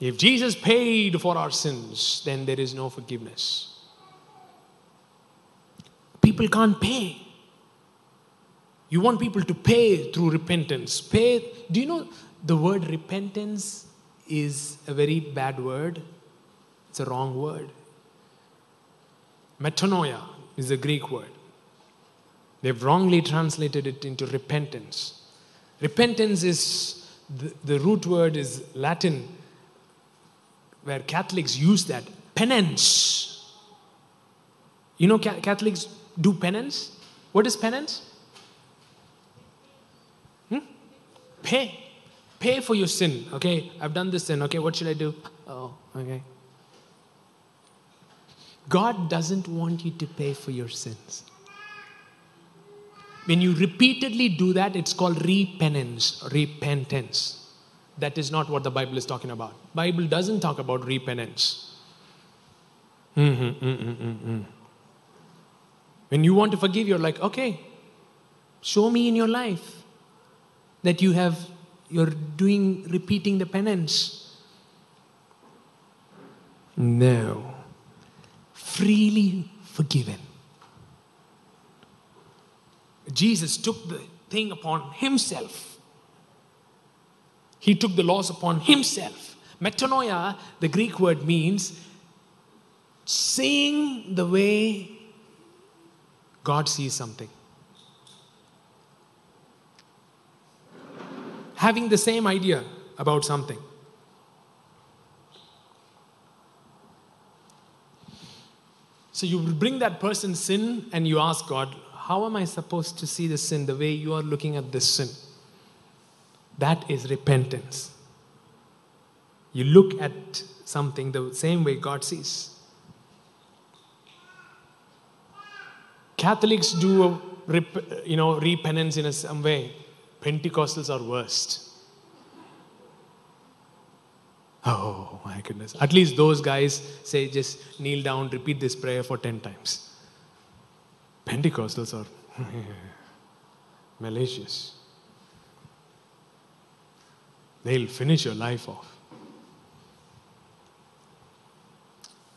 If Jesus paid for our sins, then there is no forgiveness. People can't pay. You want people to pay through repentance. Pay. Do you know the word repentance is a very bad word? It's a wrong word. Metanoia is a Greek word. They've wrongly translated it into repentance. Repentance is the, the root word is Latin, where Catholics use that. Penance. You know, Ca- Catholics do penance. What is penance? Hmm? Pay. Pay for your sin. Okay, I've done this sin. Okay, what should I do? Oh, okay. God doesn't want you to pay for your sins. When you repeatedly do that, it's called repentance, repentance. That is not what the Bible is talking about. Bible doesn't talk about repentance. Mm-hmm, mm-hmm, mm-hmm. When you want to forgive, you're like, okay, show me in your life that you have you're doing repeating the penance. No. Freely forgiven. Jesus took the thing upon himself. He took the laws upon himself. Metanoia, the Greek word means seeing the way God sees something. Having the same idea about something. So you bring that person's sin and you ask God, How am I supposed to see the sin the way you are looking at this sin? That is repentance. You look at something the same way God sees. Catholics do a you know repentance in a some way. Pentecostals are worst. Oh my goodness. At least those guys say just kneel down, repeat this prayer for 10 times. Pentecostals are malicious. They'll finish your life off.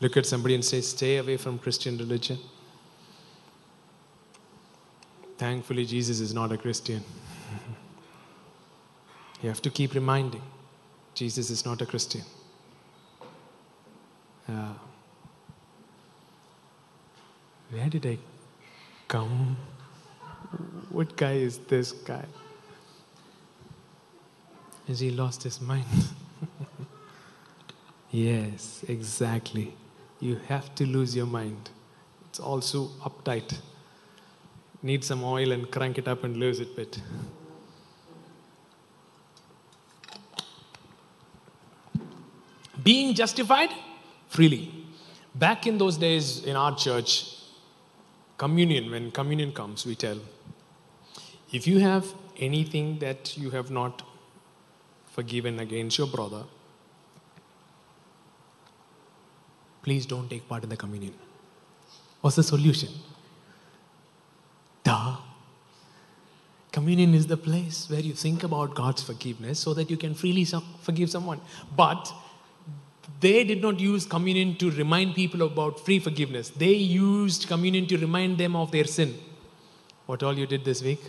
Look at somebody and say, Stay away from Christian religion. Thankfully, Jesus is not a Christian. you have to keep reminding Jesus is not a Christian. Uh, where did I come? What guy is this guy? Has he lost his mind? yes, exactly. You have to lose your mind. It's also uptight. Need some oil and crank it up and lose it bit. Being justified freely. Back in those days in our church, communion, when communion comes, we tell if you have anything that you have not forgiven against your brother, please don't take part in the communion. What's the solution? Duh. Communion is the place where you think about God's forgiveness so that you can freely forgive someone. But they did not use communion to remind people about free forgiveness. They used communion to remind them of their sin. What all you did this week?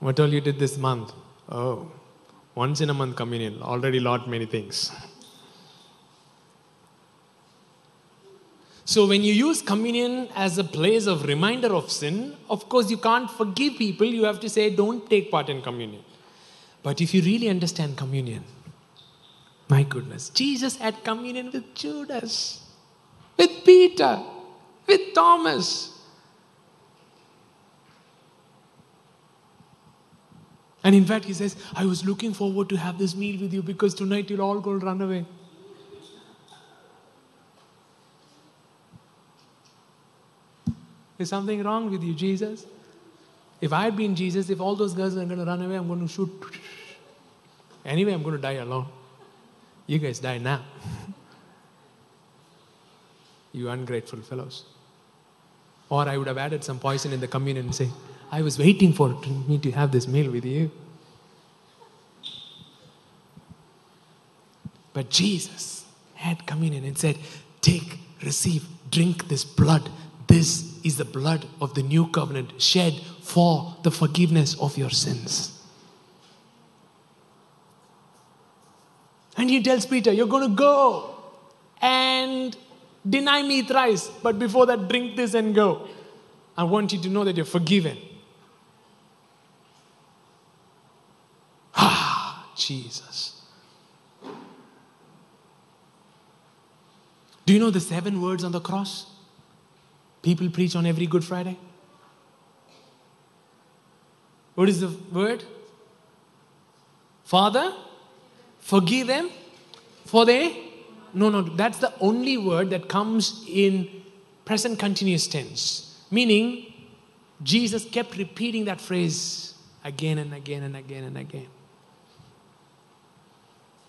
What all you did this month? Oh, once in a month communion. Already lot many things. So when you use communion as a place of reminder of sin, of course you can't forgive people. You have to say, don't take part in communion. But if you really understand communion, my goodness, Jesus had communion with Judas, with Peter, with Thomas. And in fact, he says, I was looking forward to have this meal with you because tonight you'll all go run away. Is something wrong with you, Jesus? If I had been Jesus, if all those girls are going to run away, I'm going to shoot. Anyway, I'm going to die alone. You guys die now. you ungrateful fellows. Or I would have added some poison in the communion and say, I was waiting for me to have this meal with you. But Jesus had communion and said, Take, receive, drink this blood. This is the blood of the new covenant shed for the forgiveness of your sins. And he tells Peter, You're going to go and deny me thrice, but before that, drink this and go. I want you to know that you're forgiven. Ah, Jesus. Do you know the seven words on the cross? People preach on every Good Friday. What is the word? Father, Forgive them for they. No, no, that's the only word that comes in present continuous tense. Meaning, Jesus kept repeating that phrase again and again and again and again.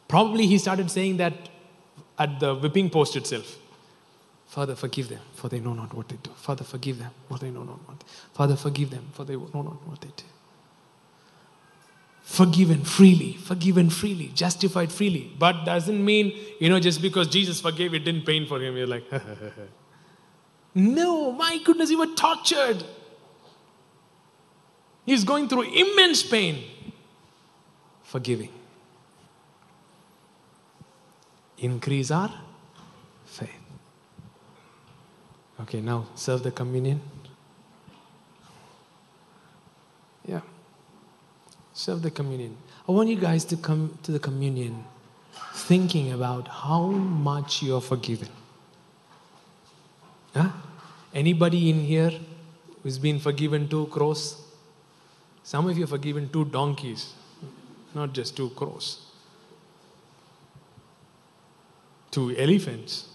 Probably he started saying that at the whipping post itself. Father, forgive them, for they know not what they do. Father, forgive them, for they know not what. Father, forgive them, for they know not what they do. Forgiven freely, forgiven freely, justified freely. But doesn't mean, you know, just because Jesus forgave, it didn't pain for him. You're like, no, my goodness, you were tortured. He's going through immense pain. Forgiving. Increase our faith. Okay, now serve the communion. Yeah. Serve the communion. I want you guys to come to the communion thinking about how much you're forgiven. Huh? Anybody in here who's been forgiven two crows? Some of you are forgiven two donkeys, not just two crows. Two elephants.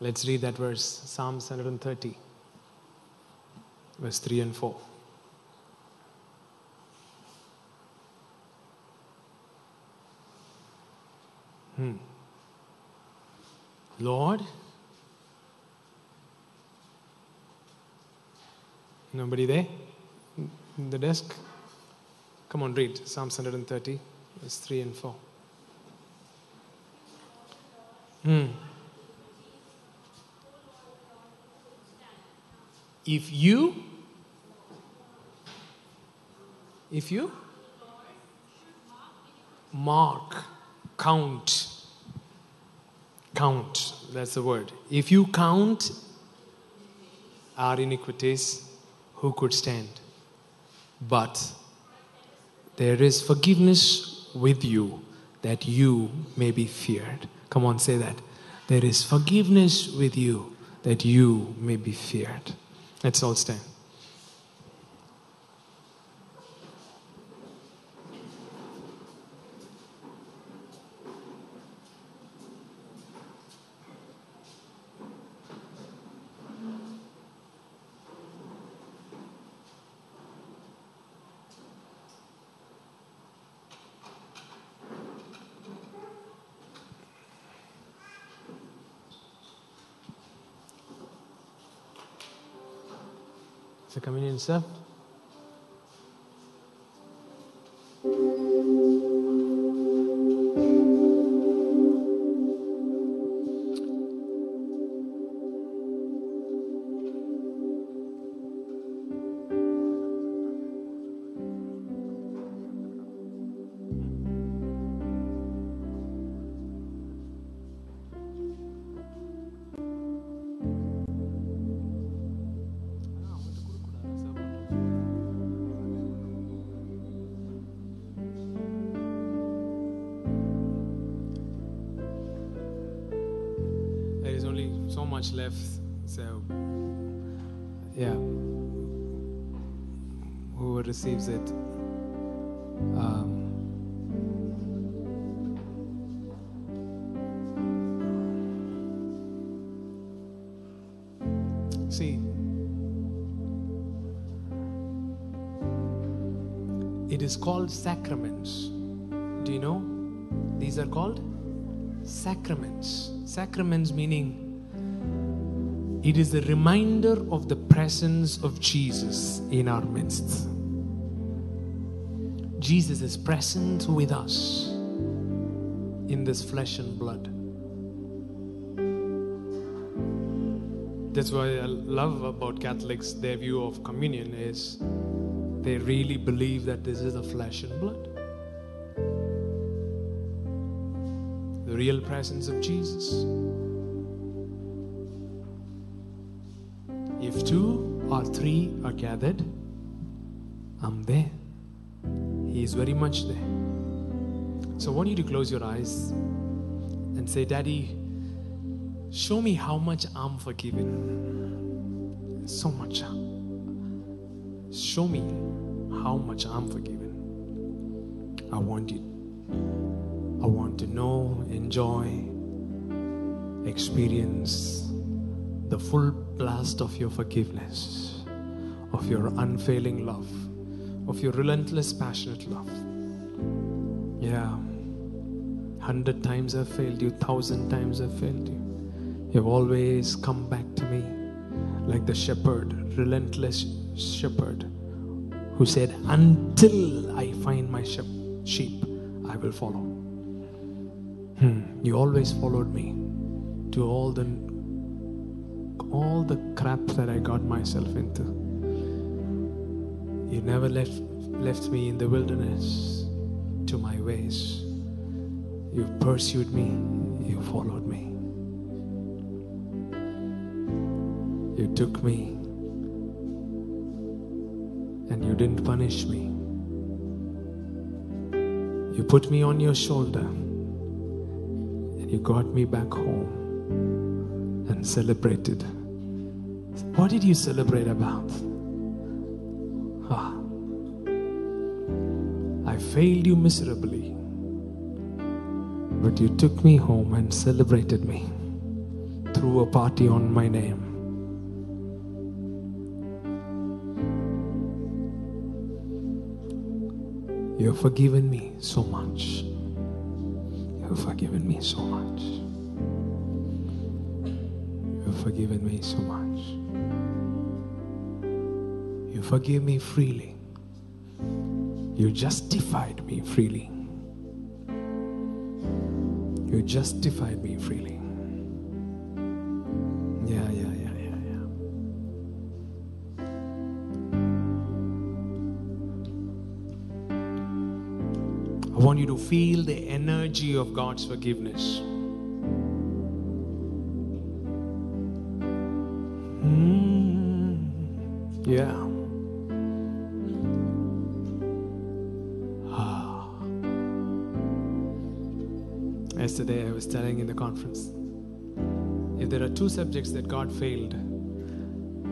Let's read that verse, Psalms 130, verse 3 and 4. Hmm. Lord, nobody there in the desk? Come on, read Psalms 130, verse 3 and 4. Hmm. If you, if you mark, count, count, that's the word. If you count our iniquities, who could stand? But there is forgiveness with you that you may be feared. Come on, say that. There is forgiveness with you that you may be feared. Let's all stand. The much left. So, yeah. who receives it, um, see, it is called sacraments. Do you know? These are called sacraments. Sacraments meaning it is a reminder of the presence of Jesus in our midst. Jesus is present with us in this flesh and blood. That's why I love about Catholics, their view of communion is they really believe that this is the flesh and blood. The real presence of Jesus. Three are gathered, I'm there. He is very much there. So I want you to close your eyes and say, Daddy, show me how much I'm forgiven. So much. Show me how much I'm forgiven. I want you. I want to know, enjoy, experience the full blast of your forgiveness, of your unfailing love, of your relentless, passionate love. Yeah. Hundred times I've failed you, thousand times I've failed you. You've always come back to me like the shepherd, relentless shepherd, who said, Until I find my sheep, I will follow. Hmm. You always followed me to all the all the crap that I got myself into. You never left left me in the wilderness to my ways. You pursued me, you followed me. You took me and you didn't punish me. You put me on your shoulder and you got me back home and celebrated. What did you celebrate about? Failed you miserably, but you took me home and celebrated me. Threw a party on my name. You have forgiven me so much. You have forgiven me so much. You have forgiven me so much. You forgive me freely. You justified me freely. You justified me freely. Yeah, yeah, yeah, yeah, yeah. I want you to feel the energy of God's forgiveness. Was telling in the conference if there are two subjects that God failed,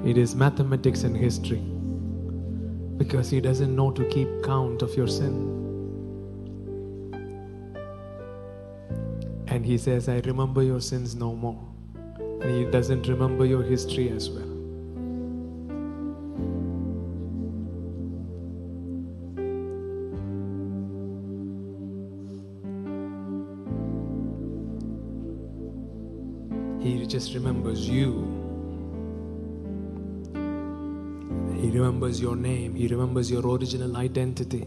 it is mathematics and history. Because He doesn't know to keep count of your sin. And He says, I remember your sins no more. And He doesn't remember your history as well. He remembers your original identity.